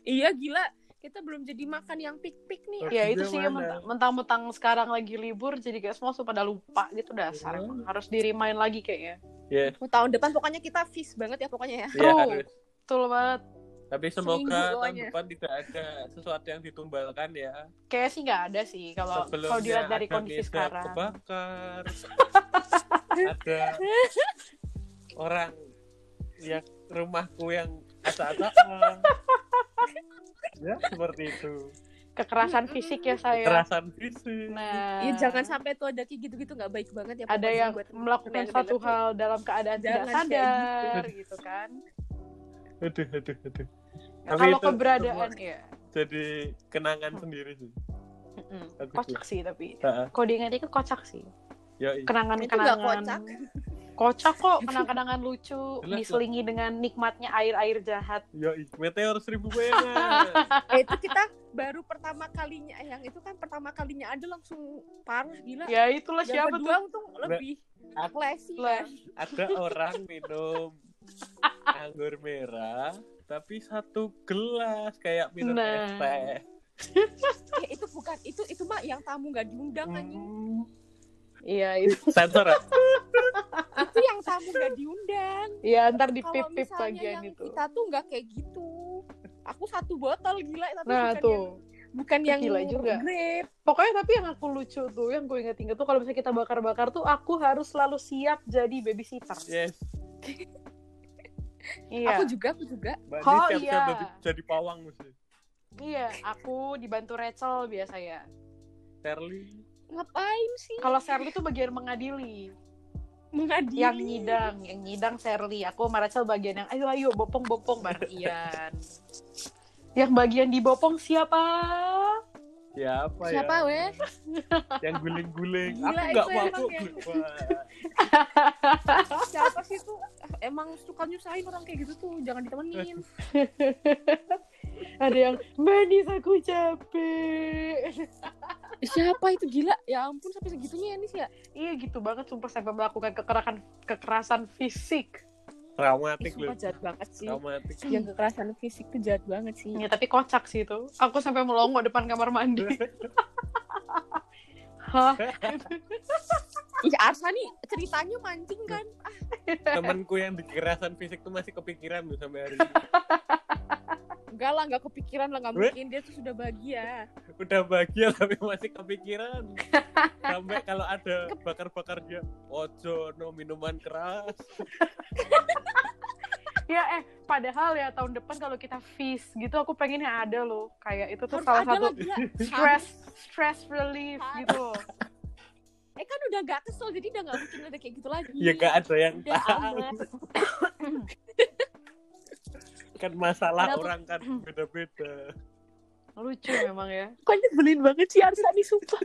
Speaker 2: Iya gila. Kita belum jadi makan yang pik-pik nih.
Speaker 1: Ya itu sih mentang-mentang sekarang lagi libur jadi kayak semua sudah pada lupa gitu dasar.
Speaker 3: Iya.
Speaker 1: emang. Harus di remind lagi kayaknya.
Speaker 3: Ya
Speaker 2: Oh, tahun depan pokoknya kita fish banget ya pokoknya ya.
Speaker 3: ya
Speaker 1: True.
Speaker 3: harus
Speaker 1: Betul banget.
Speaker 3: tapi
Speaker 2: Seminggu
Speaker 3: semoga tahun
Speaker 2: pokoknya.
Speaker 3: depan tidak ada sesuatu yang ditumbalkan ya
Speaker 1: Kayak sih nggak ada sih kalau
Speaker 3: sebelumnya
Speaker 1: kalau dilihat dari kondisi sekarang.
Speaker 3: kebakar ada orang yang rumahku yang acak-acakan ya seperti itu
Speaker 1: Kekerasan fisik ya saya.
Speaker 3: kekerasan fisik
Speaker 1: Nah,
Speaker 2: Iya jangan sampai tuh ada kayak gitu-gitu nggak baik banget ya.
Speaker 1: ada yang
Speaker 2: buat
Speaker 1: melakukan suatu
Speaker 2: denger.
Speaker 1: hal dalam keadaan tidak
Speaker 2: Jangan kayak
Speaker 1: sadar gitu kan.
Speaker 3: aduh aduh aduh
Speaker 1: Nah,
Speaker 3: Tapi
Speaker 1: kalau
Speaker 3: itu
Speaker 1: keberadaan ya
Speaker 3: jadi kenangan sendiri sih
Speaker 1: mm-mm,
Speaker 3: Bagus
Speaker 1: kocak sih tapi.
Speaker 3: Heeh.
Speaker 1: Kalau diingat-ingat kocak sih.
Speaker 3: ya
Speaker 2: Itu nggak
Speaker 1: Kenangan-kenangan
Speaker 2: kocak.
Speaker 1: Kocak kok, kenangan-kenangan lucu diselingi dengan nikmatnya air-air jahat.
Speaker 3: ya meteor seribu bayangan
Speaker 2: Eh, itu kita baru pertama kalinya eh, yang itu kan pertama kalinya ada langsung parah gila.
Speaker 1: Ya itulah
Speaker 2: yang
Speaker 1: siapa
Speaker 2: kedua
Speaker 1: tuh?
Speaker 2: untung lebih classy
Speaker 1: Lah.
Speaker 2: kan.
Speaker 3: ada orang minum anggur merah tapi satu gelas kayak minum
Speaker 1: Nah.
Speaker 3: es teh
Speaker 2: Ya, itu bukan itu itu mah yang tamu nggak diundang anjing.
Speaker 3: Hmm.
Speaker 1: Iya itu.
Speaker 3: sensor ya?
Speaker 2: Itu yang tamu nggak diundang.
Speaker 1: Ya ntar di
Speaker 2: misalnya
Speaker 1: bagian
Speaker 2: yang
Speaker 1: itu.
Speaker 2: kita tuh nggak kayak gitu. Aku satu botol gila tapi
Speaker 1: Nah
Speaker 2: bukan
Speaker 1: tuh.
Speaker 2: yang bukan yang
Speaker 1: Gila juga.
Speaker 2: grape.
Speaker 1: Pokoknya tapi yang aku lucu tuh, yang gue inget-inget tuh kalau misalnya kita bakar-bakar tuh aku harus selalu siap jadi babysitter.
Speaker 3: yes
Speaker 1: Iya.
Speaker 2: Aku juga, aku juga.
Speaker 3: mbak
Speaker 1: Oh, iya.
Speaker 3: jadi, jadi pawang mesti
Speaker 1: Iya, aku dibantu Rachel biasa ya.
Speaker 3: Terli
Speaker 2: Ngapain sih?
Speaker 1: Kalau Sherly tuh bagian mengadili.
Speaker 2: Mengadili.
Speaker 1: Yang nyidang, yang nyidang Sherly. Aku sama Rachel bagian yang ayo ayo bopong-bopong bareng Ian. yang bagian dibopong siapa?
Speaker 3: siapa,
Speaker 2: Siapa
Speaker 3: ya
Speaker 2: weh?
Speaker 3: yang guling-guling
Speaker 2: Gila,
Speaker 3: aku nggak mau aku
Speaker 2: yang-
Speaker 3: Wah,
Speaker 2: Siapa sih tuh? Emang suka nyusahin orang kayak gitu tuh, jangan ditemenin.
Speaker 1: Ada yang manis aku capek.
Speaker 2: Siapa itu gila? Ya ampun sampai segitunya ya Nis ya.
Speaker 1: iya gitu banget sumpah sampai melakukan kekerasan kekerasan fisik.
Speaker 3: Traumatik loh
Speaker 2: jahat banget sih.
Speaker 3: traumatik
Speaker 2: Yang kekerasan fisik tuh jahat banget sih.
Speaker 1: Ya, tapi kocak sih itu. Aku sampai melongo depan kamar mandi. Hah?
Speaker 2: Ih, Arsa nih ceritanya mancing kan.
Speaker 3: Temanku yang di kekerasan fisik tuh masih kepikiran loh sampai hari ini
Speaker 2: Enggak lah, enggak kepikiran lah, enggak
Speaker 3: Weh.
Speaker 2: mungkin dia tuh sudah bahagia.
Speaker 3: Udah bahagia tapi masih kepikiran. Sampai kalau ada bakar-bakar dia, ojo no minuman keras.
Speaker 1: Ya eh padahal ya tahun depan kalau kita feast gitu aku pengen yang ada loh. Kayak itu tuh
Speaker 2: Harus
Speaker 1: salah satu
Speaker 2: ya.
Speaker 1: stress stress relief
Speaker 2: Harus.
Speaker 1: gitu.
Speaker 2: Eh kan udah gak kesel, jadi udah gak mungkin ada kayak gitu lagi.
Speaker 3: Ya gak ada yang
Speaker 2: Udah
Speaker 3: tahu. Kan masalah
Speaker 2: Kenapa?
Speaker 3: orang kan beda-beda.
Speaker 1: Lucu memang ya.
Speaker 2: Kok nyebelin banget sih Arsa nih, sumpah.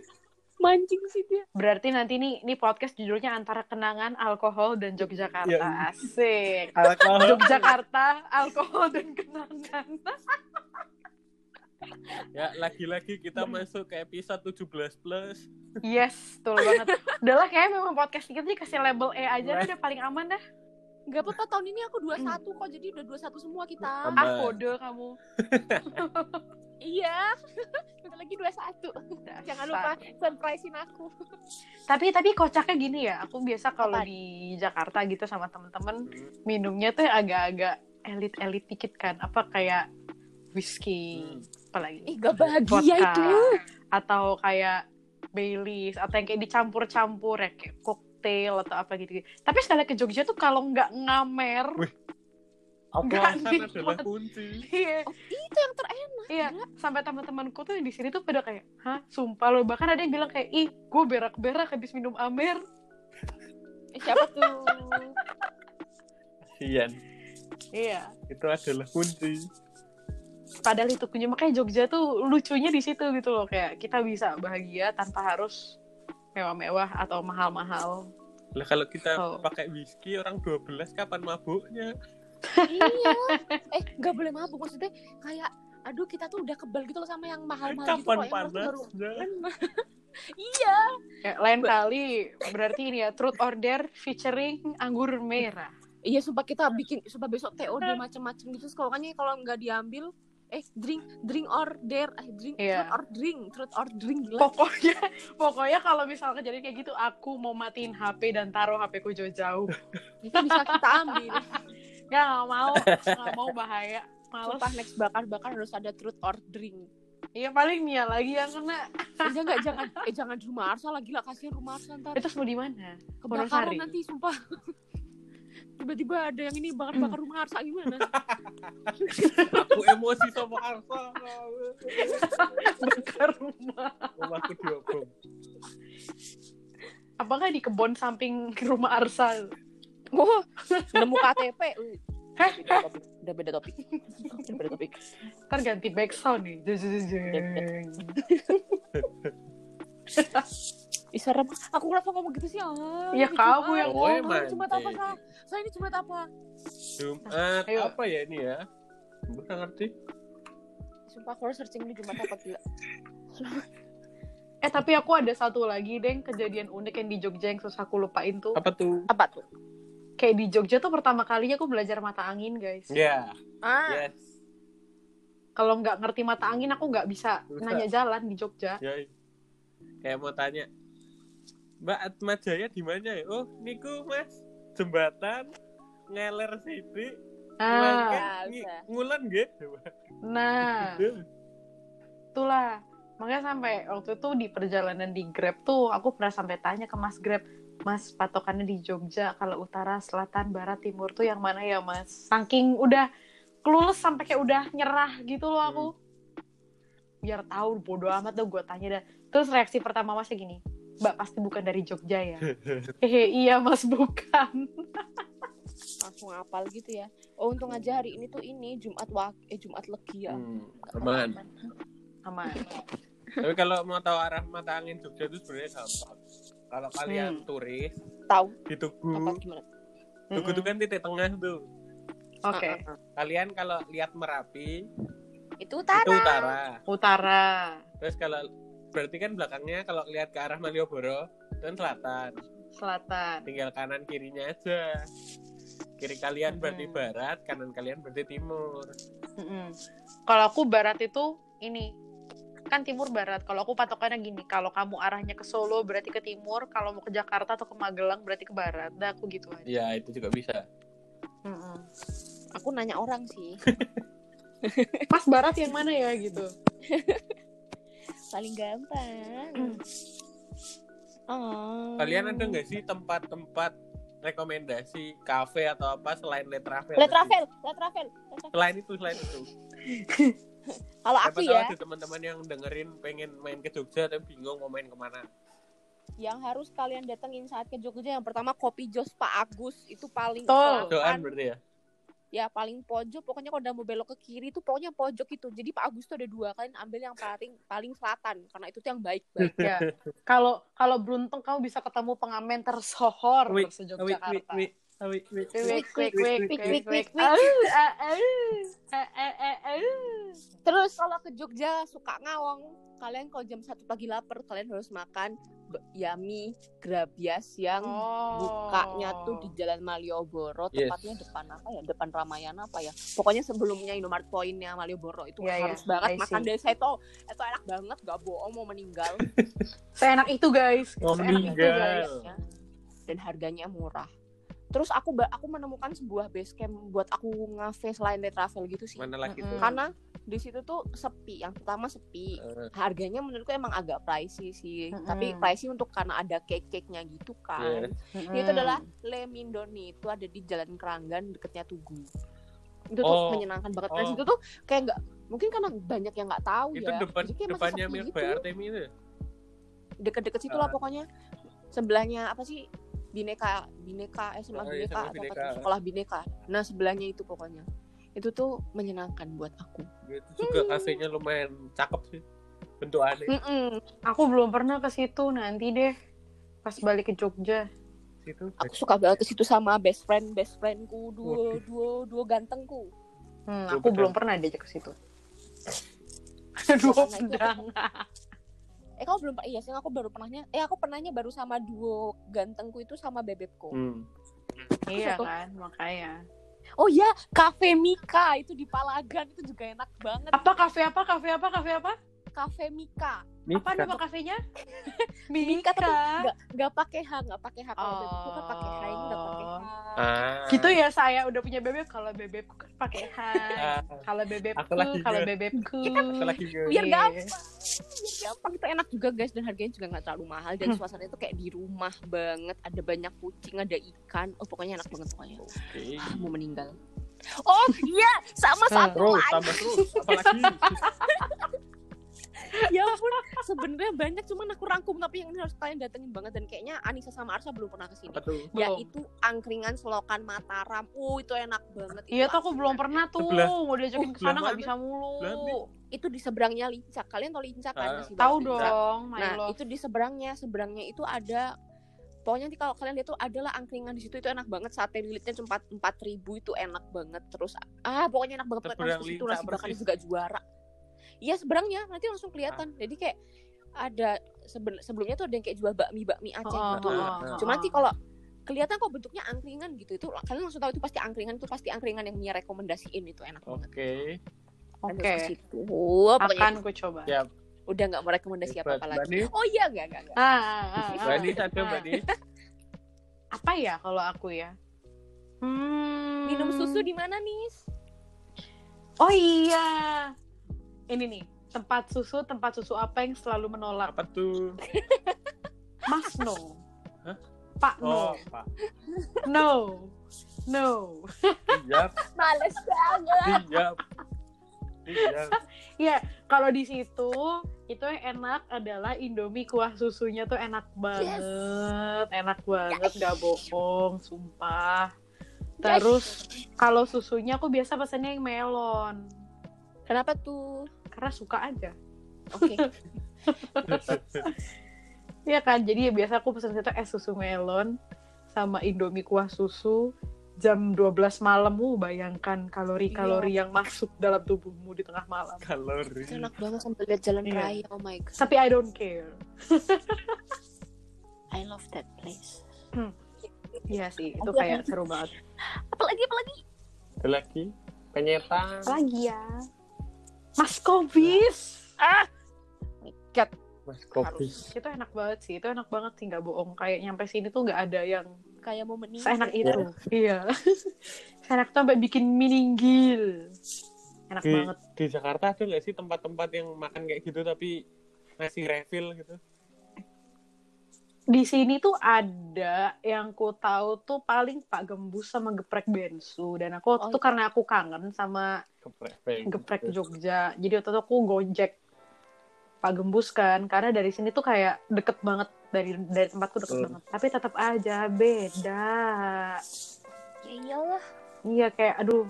Speaker 2: Mancing sih dia.
Speaker 1: Berarti nanti nih nih podcast judulnya antara kenangan alkohol dan Yogyakarta.
Speaker 3: Ya.
Speaker 1: Asik.
Speaker 3: Alkohol
Speaker 1: Yogyakarta, alkohol dan kenangan.
Speaker 3: ya lagi-lagi kita masuk ke episode 17 plus.
Speaker 1: Yes, betul banget. Udahlah kayak memang podcast kita nih kasih label E aja udah paling aman dah.
Speaker 2: Gak apa-apa, tahun ini aku 21 kok, jadi udah 21 semua kita.
Speaker 1: Ah, kode kamu.
Speaker 2: Iya. Bentar lagi 21. Jangan lupa surprisein aku.
Speaker 1: Tapi tapi kocaknya gini ya, aku biasa kalau di Jakarta gitu sama temen-temen minumnya tuh agak-agak elit-elit dikit kan. Apa kayak whiskey,
Speaker 3: Hmm.
Speaker 1: apalagi
Speaker 2: Ih, gak bahagia
Speaker 1: vodka,
Speaker 2: itu.
Speaker 1: atau kayak Baileys atau yang kayak dicampur-campur ya kayak cocktail atau apa gitu. Tapi sekali ke Jogja tuh kalau nggak ngamer,
Speaker 3: Wih.
Speaker 1: Nggak
Speaker 3: Oplosan adalah kunci.
Speaker 1: iya,
Speaker 2: Oh, itu yang terenak.
Speaker 1: iya, sampai teman-temanku tuh di sini tuh pada kayak, hah, sumpah loh. Bahkan ada yang bilang kayak, ih, gue berak-berak habis minum Amer.
Speaker 2: Eh, siapa tuh?
Speaker 3: Kasian.
Speaker 1: Iya.
Speaker 3: Itu adalah kunci.
Speaker 1: Padahal itu punya makanya Jogja tuh lucunya di situ gitu loh kayak kita bisa bahagia tanpa harus mewah-mewah atau mahal-mahal.
Speaker 3: Lah kalau kita
Speaker 1: Oh.
Speaker 3: pakai whisky orang 12 kapan mabuknya?
Speaker 2: iya. Eh, gak boleh mabuk maksudnya kayak aduh kita tuh udah kebal gitu loh sama yang mahal-mahal gitu
Speaker 3: kapan
Speaker 2: loh. Yang baru-
Speaker 3: panasnya?
Speaker 2: Iya.
Speaker 1: Ya, lain kali berarti ini ya truth order featuring anggur merah.
Speaker 2: Iya, sumpah kita bikin sumpah besok TOD macam-macam gitu. Kalau kan kalau nggak diambil eh drink drink or dare eh drink
Speaker 1: Iya.
Speaker 2: truth or drink truth or drink gila
Speaker 1: Pokoknya pokoknya kalau misalnya kejadian kayak gitu aku mau matiin HP dan taruh HP ku jauh-jauh.
Speaker 2: itu bisa kita ambil
Speaker 1: Nggak, nggak mau, nggak mau bahaya.
Speaker 2: Sumpah next bakar-bakar harus ada truth or drink
Speaker 1: Iya paling Mia lagi yang kena.
Speaker 2: eh, jangan jangan eh jangan rumah Arsa lagi lah kasihan rumah Arsa ntar
Speaker 1: Itu mau di mana?
Speaker 2: kebakaran nanti sumpah tiba-tiba ada yang ini bakar-bakar rumah Arsa gimana
Speaker 3: Aku emosi sama Arsa.
Speaker 1: Bakar rumah.
Speaker 3: Rumahku diobong.
Speaker 1: Apakah di kebun samping rumah Arsa?
Speaker 2: Wah, nemu KTP.
Speaker 1: Hah?
Speaker 2: Udah beda topik. Udah beda topik.
Speaker 1: Ntar ganti back sound nih.
Speaker 2: Ih, serem. Aku kenapa ngomong gitu sih? Ah,
Speaker 1: Ya, kamu yang
Speaker 3: Oh,
Speaker 2: Oh,
Speaker 3: emang.
Speaker 2: Jumat apa, Kak? Saya ini Jumat apa?
Speaker 3: Jumat
Speaker 1: Ayo.
Speaker 3: apa ya ini ya? Bukan ngerti.
Speaker 2: Sumpah aku harus searching ini Jumat apa gila.
Speaker 1: Eh tapi aku ada satu lagi deng kejadian unik yang di Jogja yang susah aku lupain tuh.
Speaker 3: Apa tuh?
Speaker 2: Apa tuh?
Speaker 1: Kayak di Jogja tuh pertama kalinya aku belajar mata angin guys.
Speaker 3: Ya,
Speaker 2: Ah,
Speaker 3: yes.
Speaker 1: Kalau nggak ngerti mata angin aku nggak bisa
Speaker 3: Bisa.
Speaker 1: nanya jalan di Jogja.
Speaker 3: Ya. Kayak mau tanya, Mbak Atma Jaya di mana ya? Oh, niku Mas, jembatan ngeler.
Speaker 1: Nah,
Speaker 3: Ngi-
Speaker 2: biasa.
Speaker 3: ngulan nggih?
Speaker 1: nah, itulah. Makanya sampai waktu itu di perjalanan di Grab tuh aku pernah sampai tanya ke Mas Grab, Mas patokannya di Jogja kalau utara, selatan, barat, timur tuh yang mana ya Mas? Saking udah kelulus sampai kayak udah nyerah gitu loh aku. Biar tahu bodo amat tuh gue tanya dah. Terus reaksi pertama Masnya gini, Mbak pasti bukan dari Jogja ya? Hehe, iya Mas bukan.
Speaker 2: langsung apal gitu ya. Oh, untung aja hari ini tuh ini Jumat wak eh Jumat Legi ya.
Speaker 3: Hmm, aman.
Speaker 1: Aman.
Speaker 3: Tapi kalau mau tahu arah mata angin Jogja itu sebenarnya gampang. Kalau kalian
Speaker 1: Hmm.
Speaker 3: turis
Speaker 2: Tahu
Speaker 3: di
Speaker 2: apa
Speaker 3: Tugu,
Speaker 2: gimana?
Speaker 3: Tugu itu kan titik tengah tuh.
Speaker 1: Oke,
Speaker 2: Ah, ah, ah.
Speaker 3: Kalian kalau lihat Merapi
Speaker 2: Itu utara.
Speaker 3: itu utara.
Speaker 1: utara.
Speaker 3: Terus kalau berarti kan belakangnya kalau lihat ke arah Malioboro itu kan selatan.
Speaker 1: Selatan.
Speaker 3: Tinggal kanan kirinya aja. Kiri kalian berarti
Speaker 1: Mhm.
Speaker 3: barat, kanan kalian berarti timur.
Speaker 1: Mm-mm. Kalau aku barat itu ini kan timur barat. Kalau aku patokannya gini, kalau kamu arahnya ke Solo berarti ke timur, kalau mau ke Jakarta atau ke Magelang berarti ke barat. Dah aku gitu aja.
Speaker 3: Ya itu juga bisa.
Speaker 1: Mm-mm.
Speaker 2: Aku nanya orang sih.
Speaker 1: Mas Barat yang mana ya gitu.
Speaker 2: Paling gampang. Oh.
Speaker 3: Kalian ada nggak sih tempat-tempat rekomendasi kafe atau apa selain Le Travel?
Speaker 2: Let travel, let travel, let travel.
Speaker 3: Selain itu, selain itu.
Speaker 2: Kalau aku ya,
Speaker 3: ada teman-teman yang dengerin pengen main ke Jogja tapi bingung mau main ke mana.
Speaker 2: yang harus kalian datengin saat ke Jogja yang pertama kopi Jos Pak Agus itu paling
Speaker 1: Betul.
Speaker 3: Doan
Speaker 2: selatan.
Speaker 3: berarti ya?
Speaker 2: Ya paling pojok pokoknya kalau udah mau belok ke kiri itu pokoknya pojok itu jadi Pak Agus tuh ada dua kalian ambil yang paling paling selatan karena itu tuh yang baik banget
Speaker 1: Ya. Kalau kalau beruntung kamu bisa ketemu pengamen tersohor se-Yogyakarta.
Speaker 3: wik, wik, wik, wik,
Speaker 2: Terus kalau ke Jogja suka ngawang kalian kalau jam satu pagi lapar kalian harus makan yami grabias yang
Speaker 1: Oh.
Speaker 2: bukanya tuh di Jalan Malioboro
Speaker 3: Yes.
Speaker 2: tepatnya depan apa ya depan Ramayana apa ya pokoknya sebelumnya Indomaret Pointnya Malioboro itu
Speaker 1: Iya,
Speaker 2: harus
Speaker 1: iya.
Speaker 2: banget
Speaker 1: I
Speaker 2: makan
Speaker 1: see.
Speaker 2: dari saya itu itu enak banget gak bohong mau meninggal
Speaker 1: Seenak itu guys.
Speaker 3: Mau
Speaker 1: Seenak itu,
Speaker 3: meninggal.
Speaker 1: guys.
Speaker 2: Ya. dan harganya murah terus aku aku menemukan sebuah base camp buat aku ngafe selain day travel gitu sih
Speaker 3: Mana lagi tuh?
Speaker 2: karena di situ tuh sepi yang pertama sepi
Speaker 3: Eh,
Speaker 2: harganya menurutku emang agak pricey sih
Speaker 1: Mm-mm.
Speaker 2: tapi pricey untuk karena ada cake-cake-nya gitu kan
Speaker 3: Yes.
Speaker 2: itu adalah Le Mindoni itu ada di Jalan Keranggan deketnya Tugu itu tuh
Speaker 3: Oh.
Speaker 2: menyenangkan banget dan
Speaker 3: Oh.
Speaker 2: situ tuh kayak nggak mungkin karena banyak yang nggak tahu
Speaker 3: itu
Speaker 2: ya
Speaker 3: depan
Speaker 2: Jadi kayak masih
Speaker 3: depannya Milk
Speaker 2: gitu.
Speaker 3: Artemi itu
Speaker 2: deket-deket situ lah
Speaker 3: Ah.
Speaker 2: pokoknya sebelahnya apa sih bineka bineka eh SMA
Speaker 3: Oh, iya,
Speaker 2: bineka
Speaker 3: SMA
Speaker 2: atau
Speaker 3: Bineka.
Speaker 2: sekolah bineka nah sebelahnya itu pokoknya itu tuh menyenangkan buat aku
Speaker 3: itu juga kafenya lumayan cakep sih bentukannya
Speaker 2: Mm-mm.
Speaker 1: Aku belum pernah ke situ nanti deh. Pas balik ke Jogja.
Speaker 3: situ
Speaker 2: aku suka banget ke situ sama best friend best friendku duo duo duo gantengku
Speaker 1: Hmm, aku
Speaker 3: pedang.
Speaker 1: belum pernah diajak ke situ.
Speaker 2: Itu
Speaker 1: pedang.
Speaker 2: Eh kamu belum iya sih aku baru pernahnya eh aku pernahnya baru sama duo gantengku itu sama bebekku
Speaker 3: hmm.
Speaker 1: Iya
Speaker 2: Satu.
Speaker 1: kan, makanya.
Speaker 2: oh ya cafe Mika itu di Palagan itu juga enak banget
Speaker 1: Apa kafe apa? Kafe apa? Kafe apa?
Speaker 2: cafe Mika
Speaker 1: Apa
Speaker 3: Mika.
Speaker 1: nama kafenya?
Speaker 2: Mika tapi
Speaker 1: Mika.
Speaker 2: nggak nggak pakai h nggak pakai h kalau bebekku kan pakai h ini nggak pakai h
Speaker 3: ah.
Speaker 1: Gitu ya saya udah punya bebek. Kalau bebekku kan pakai H.
Speaker 3: Ah,
Speaker 1: Kalau bebekku, kalau bebekku.
Speaker 2: biar gampang biar gampang itu enak juga guys dan harganya juga nggak terlalu mahal dan suasananya itu kayak di rumah banget ada banyak kucing ada ikan oh pokoknya enak banget pokoknya
Speaker 3: Oke.
Speaker 2: Ah, mau meninggal oh iya sama
Speaker 1: Hmm.
Speaker 2: satu
Speaker 3: Terus
Speaker 2: lagi
Speaker 3: tambah terus apalagi
Speaker 2: ya ampun sebenarnya banyak cuman aku rangkum tapi yang ini harus kalian datengin banget dan kayaknya Anissa sama Arsa belum pernah ke sini.
Speaker 3: Apa tuh
Speaker 1: Belum.
Speaker 2: yaitu angkringan selokan Mataram. Uh itu enak banget
Speaker 1: Iya
Speaker 2: Itu
Speaker 1: tuh aku belum pernah tuh.
Speaker 3: Sebelah.
Speaker 1: Mau diajakin
Speaker 3: Oh,
Speaker 1: ke sana nggak bisa mulu.
Speaker 3: Sebelah
Speaker 2: itu di seberangnya Lincak. Kalian tau Lincak kan? Masih
Speaker 1: Tahu dong,
Speaker 2: Nah,
Speaker 1: love.
Speaker 2: itu di seberangnya, seberangnya itu ada pokoknya nanti kalau kalian lihat tuh adalah angkringan di situ. Itu enak banget. Sate lilitnya cuma empat ribu itu enak banget. Terus ah pokoknya enak banget.
Speaker 3: Seberang
Speaker 2: pokoknya di situ nasi bakarnya juga juara iya seberangnya nanti langsung kelihatan
Speaker 3: Ah.
Speaker 2: jadi kayak ada seben- sebelumnya tuh ada yang kayak jual bakmi bakmi Aceh
Speaker 1: Oh,
Speaker 2: gitu
Speaker 1: oh, oh, oh,
Speaker 2: cuma
Speaker 1: oh.
Speaker 2: nanti kalau kelihatan kok bentuknya angkringan gitu itu kalian langsung tahu itu pasti angkringan itu pasti angkringan yang Mia rekomendasiin itu enak banget
Speaker 3: oke
Speaker 1: Oke.
Speaker 2: Pokoknya
Speaker 1: akan ku coba.
Speaker 3: Ya.
Speaker 2: udah nggak mau rekomendasi apa apa lagi
Speaker 3: Nis,
Speaker 2: oh iya nggak nggak nggak
Speaker 1: Ah, ah, ah,
Speaker 3: Mbak
Speaker 1: ah.
Speaker 3: Nis ada Mbak Nis
Speaker 1: Apa ya kalau aku ya? Hmm.
Speaker 2: minum susu di mana nih
Speaker 1: Oh iya. Ini nih, tempat susu, tempat susu apa yang selalu menolak?
Speaker 3: apa tuh
Speaker 1: Mas no.
Speaker 3: Hah?
Speaker 1: Pak
Speaker 3: oh
Speaker 1: no.
Speaker 3: Pak
Speaker 1: No. No.
Speaker 3: siap
Speaker 2: males banget
Speaker 3: siap siap
Speaker 1: Ya, kalau di situ itu yang enak adalah Indomie kuah susunya tuh enak banget, enak banget, gak bohong, sumpah. Terus kalau susunya aku biasa pesennya yang melon,
Speaker 2: kenapa tuh
Speaker 1: karena suka aja.
Speaker 2: oke
Speaker 1: Iya kan, jadi ya biasa aku pesen situ es susu melon sama Indomie kuah susu jam 12 malam. Uh, bayangkan kalori-kalori yang masuk dalam tubuhmu di tengah malam.
Speaker 3: kalori
Speaker 2: Itu enak banget sambil lihat jalan
Speaker 1: Iya.
Speaker 2: raya oh my god
Speaker 1: Tapi I don't care.
Speaker 2: I love that place
Speaker 1: Iya sih, itu kayak seru banget.
Speaker 2: apalagi apalagi
Speaker 3: ada lagi penyetan
Speaker 1: lagi ya Mas Kobis.
Speaker 2: Ah! God.
Speaker 3: mas kopi
Speaker 2: Harus.
Speaker 1: itu enak banget sih itu enak banget sih nggak bohong. Kayak nyampe sini tuh nggak ada yang
Speaker 2: kayak mau meninggal
Speaker 1: seenak itu. Iya. Seenak tuh sampai bikin minggil enak
Speaker 3: di,
Speaker 1: banget.
Speaker 3: di Jakarta ada nggak sih tempat-tempat yang makan kayak gitu tapi ngasih refill gitu
Speaker 1: di sini tuh ada yang ku tahu tuh paling Pak Gembus sama geprek bensu. Dan aku waktu
Speaker 2: Oh,
Speaker 1: itu karena aku kangen sama
Speaker 3: geprek
Speaker 1: geprek Jogja. Jadi waktu itu aku gojek Pak Gembus kan. Karena dari sini tuh kayak deket banget. Dari dari tempatku deket
Speaker 3: Hmm.
Speaker 1: banget. Tapi tetap aja beda.
Speaker 2: Ya iyalah.
Speaker 1: iya kayak aduh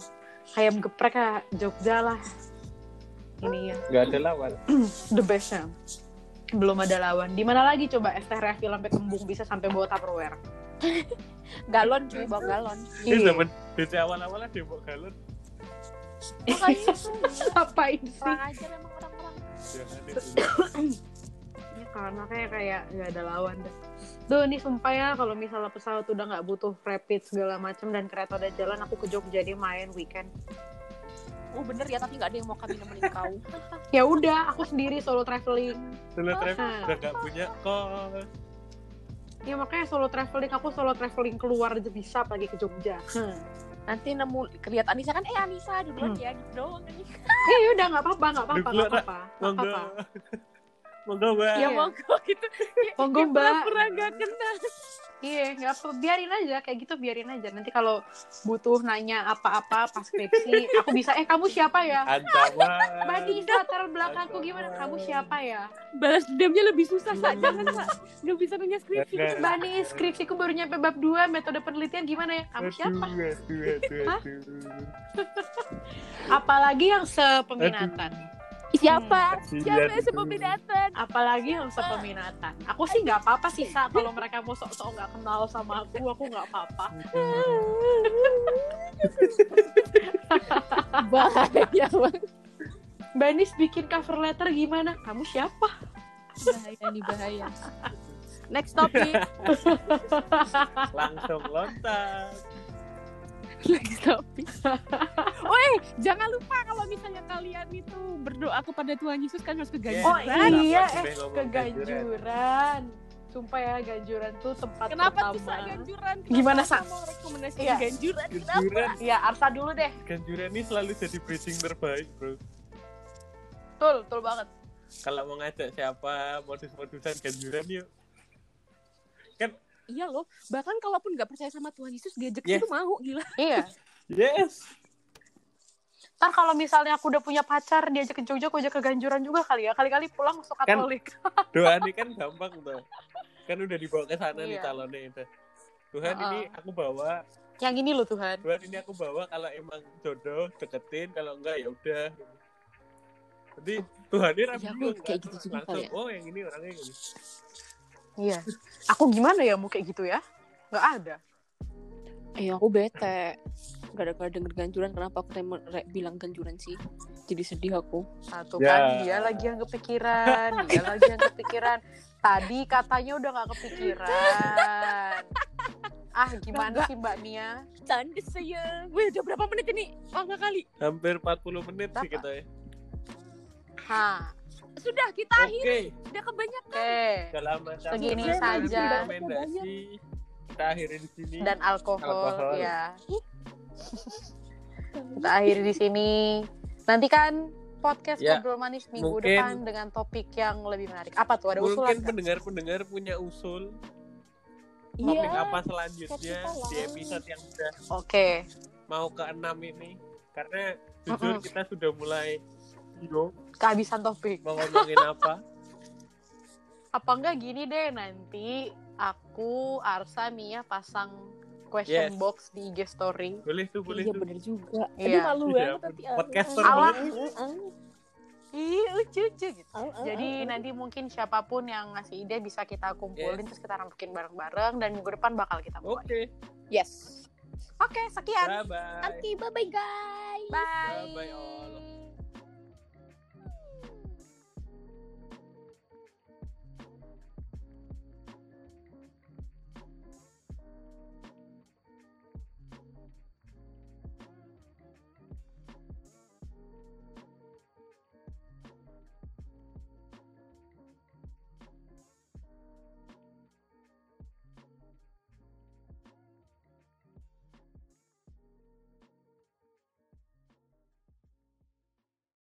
Speaker 1: kayak geprek kayak Jogja lah. Ini ya.
Speaker 3: Nggak ada lawan.
Speaker 1: The bestnya belum ada lawan di mana lagi coba es teh refill sampai kembung bisa sampai bawa tupperware
Speaker 2: Galon cuy, bawa galon.
Speaker 3: ini
Speaker 1: Iya.
Speaker 3: zaman DC awal-awal ada bawa galon
Speaker 2: Makanya itu
Speaker 1: ngapain sih
Speaker 2: kurang ajar emang orang-orang.
Speaker 1: Ya kan makanya kayak nggak ada lawan dah Duh, ini sumpah ya kalau misalnya pesawat udah nggak butuh rapid segala macam dan kereta udah jalan, aku ke Jogja deh main weekend.
Speaker 2: Oh bener ya, tapi nggak ada yang mau kami nemenin kau.
Speaker 1: Ya udah, aku sendiri solo traveling.
Speaker 3: Solo travel
Speaker 1: Ah.
Speaker 3: udah nggak punya kos
Speaker 1: Ya makanya solo traveling, aku solo traveling keluar aja bisa pergi ke Jogja. Hmm.
Speaker 2: Nanti nemu kelihatan Anissa kan, eh Anissa duluan
Speaker 1: Hmm.
Speaker 2: ya, gitu doang ini.
Speaker 1: Eh udah nggak apa-apa, nggak apa-apa, nggak apa-apa, nggak
Speaker 3: monggo mbak
Speaker 1: Iya.
Speaker 2: Ya monggo gitu.
Speaker 1: Monggo, Mbak.
Speaker 2: Pura-pura nggak kenal.
Speaker 1: Iya, nggak apa, biarin aja kayak gitu, biarin aja. Nanti kalau butuh nanya apa-apa pas skripsi, aku bisa. Eh kamu siapa ya?
Speaker 3: ancaman
Speaker 1: Mbak Nisa, latar belakangku gimana? Kamu siapa ya?
Speaker 2: Balas dendamnya lebih susah, Sa. Jangan, Sa. Nggak bisa nanya skripsi.
Speaker 1: Mbak Nis, skripsiku baru nyampe bab 2, metode penelitian gimana ya? Kamu siapa? Apalagi yang sepeminatan.
Speaker 2: Siapa?
Speaker 3: Iya,
Speaker 2: Siapa yang
Speaker 3: aduh.
Speaker 2: sepeminatan?
Speaker 1: Apalagi yang sepeminatan. Aku sih nggak apa-apa sih, Sa. Kalau mereka mau sok-sok nggak kenal sama aku, aku nggak apa-apa.
Speaker 2: Bahaya banget.
Speaker 1: Mbak Nis bikin cover letter gimana? Kamu siapa?
Speaker 2: Bahaya nih, bahaya. Next topic.
Speaker 3: langsung lontar
Speaker 2: Next topic. Woi, jangan lupa kalau misalnya kalian itu berdoa kepada Tuhan Yesus kan harus ke.
Speaker 1: Oh
Speaker 2: ganjuran.
Speaker 1: iya,
Speaker 3: Kenapa
Speaker 1: eh ke Ganjuran. Sumpah ya, Ganjuran tuh tempat
Speaker 2: Kenapa
Speaker 1: pertama.
Speaker 2: bisa ganjuran? Kenapa
Speaker 1: Gimana, Sa?
Speaker 2: mau rekomendasiin
Speaker 1: Iya.
Speaker 2: ganjuran? Kenapa?
Speaker 3: Ganjuran
Speaker 1: Ya, Arsa dulu deh.
Speaker 3: Ganjuran ini selalu jadi bridging terbaik bro
Speaker 1: Betul, betul banget.
Speaker 3: kalau mau ngajak siapa modus-modusan ganjuran yuk kan
Speaker 2: Iya loh, bahkan kalaupun nggak percaya sama Tuhan Yesus diajak
Speaker 3: Yes.
Speaker 2: itu mau gila.
Speaker 1: Iya.
Speaker 3: yes
Speaker 1: Ntar kalau misalnya aku udah punya pacar, diajak ke Jogja, aku ajak ke Ganjuran juga kali ya. Kali-kali pulang masuk
Speaker 3: Kan-
Speaker 1: Katolik.
Speaker 3: doa ini kan gampang tuh kan udah dibawa ke sana nih
Speaker 1: Iya.
Speaker 3: calonnya itu Tuhan
Speaker 1: Uh-uh.
Speaker 3: ini aku bawa
Speaker 1: Yang ini loh Tuhan.
Speaker 3: Tuhan ini aku bawa kalau emang jodoh deketin kalau enggak ya udah jadi Tuhan ini
Speaker 2: aku
Speaker 3: bingung,
Speaker 2: kayak
Speaker 3: kan?
Speaker 2: gitu juga
Speaker 3: langsung
Speaker 2: kali ya.
Speaker 3: oh yang ini orangnya yang ini
Speaker 1: Iya. Aku gimana ya mau kayak gitu ya? Nggak ada.
Speaker 2: Eh aku bete. Gara-gara denger ganjuran kenapa aku re- bilang ganjuran sih? Jadi sedih aku.
Speaker 1: Satu
Speaker 3: Ya.
Speaker 1: kan dia lagi yang kepikiran, dia lagi yang kepikiran. Tadi katanya udah nggak kepikiran. Ah gimana
Speaker 2: Enggak.
Speaker 1: sih Mbak Nia?
Speaker 2: Tanda sayang. Wih udah berapa menit ini? Oh nggak kali.
Speaker 3: hampir 40 menit sih
Speaker 2: Berapa?
Speaker 3: kita ya
Speaker 1: Hah,
Speaker 2: Sudah kita
Speaker 3: oke
Speaker 2: akhiri. Sudah kebanyakan.
Speaker 1: oke.
Speaker 3: udah lama
Speaker 1: Segini
Speaker 3: Kita
Speaker 1: saja.
Speaker 3: rekomendasi kita akhiri di sini
Speaker 1: Dan alkohol,
Speaker 3: Alkohol.
Speaker 1: ya. Kita akhiri di sini. Nanti kan podcast
Speaker 3: Ya,
Speaker 1: ngobrol manis minggu
Speaker 3: mungkin-
Speaker 1: depan dengan topik yang lebih menarik. Apa tuh? Ada usulan?
Speaker 3: mungkin pendengar-pendengar punya usul
Speaker 2: Iya.
Speaker 3: topik apa selanjutnya di episode yang sudah
Speaker 1: Oke.
Speaker 3: mau ke enam ini karena jujur
Speaker 1: Mm-mm.
Speaker 3: kita sudah mulai bingung
Speaker 1: Kehabisan topik.
Speaker 3: mau ngomongin apa
Speaker 1: Apa enggak gini deh nanti aku Arsa Mia pasang question
Speaker 3: Yes.
Speaker 1: box di IG story.
Speaker 3: boleh tuh boleh
Speaker 2: Iya
Speaker 3: tuh
Speaker 2: bener juga.
Speaker 1: Iya.
Speaker 2: Aduh malu
Speaker 3: Iya,
Speaker 2: banget tapi.
Speaker 3: podcaster
Speaker 1: Ala.
Speaker 2: banget.
Speaker 1: Ih, lucu-lucu gitu.
Speaker 2: Au, au,
Speaker 1: Jadi
Speaker 2: au.
Speaker 1: nanti mungkin siapa pun yang ngasih ide bisa kita kumpulin terus kita rampukin bareng-bareng dan minggu depan bakal kita mulai.
Speaker 3: oke
Speaker 2: Yes.
Speaker 1: Oke, sekian.
Speaker 3: bye bye
Speaker 2: Nanti bye bye guys.
Speaker 1: Bye.
Speaker 3: bye bye all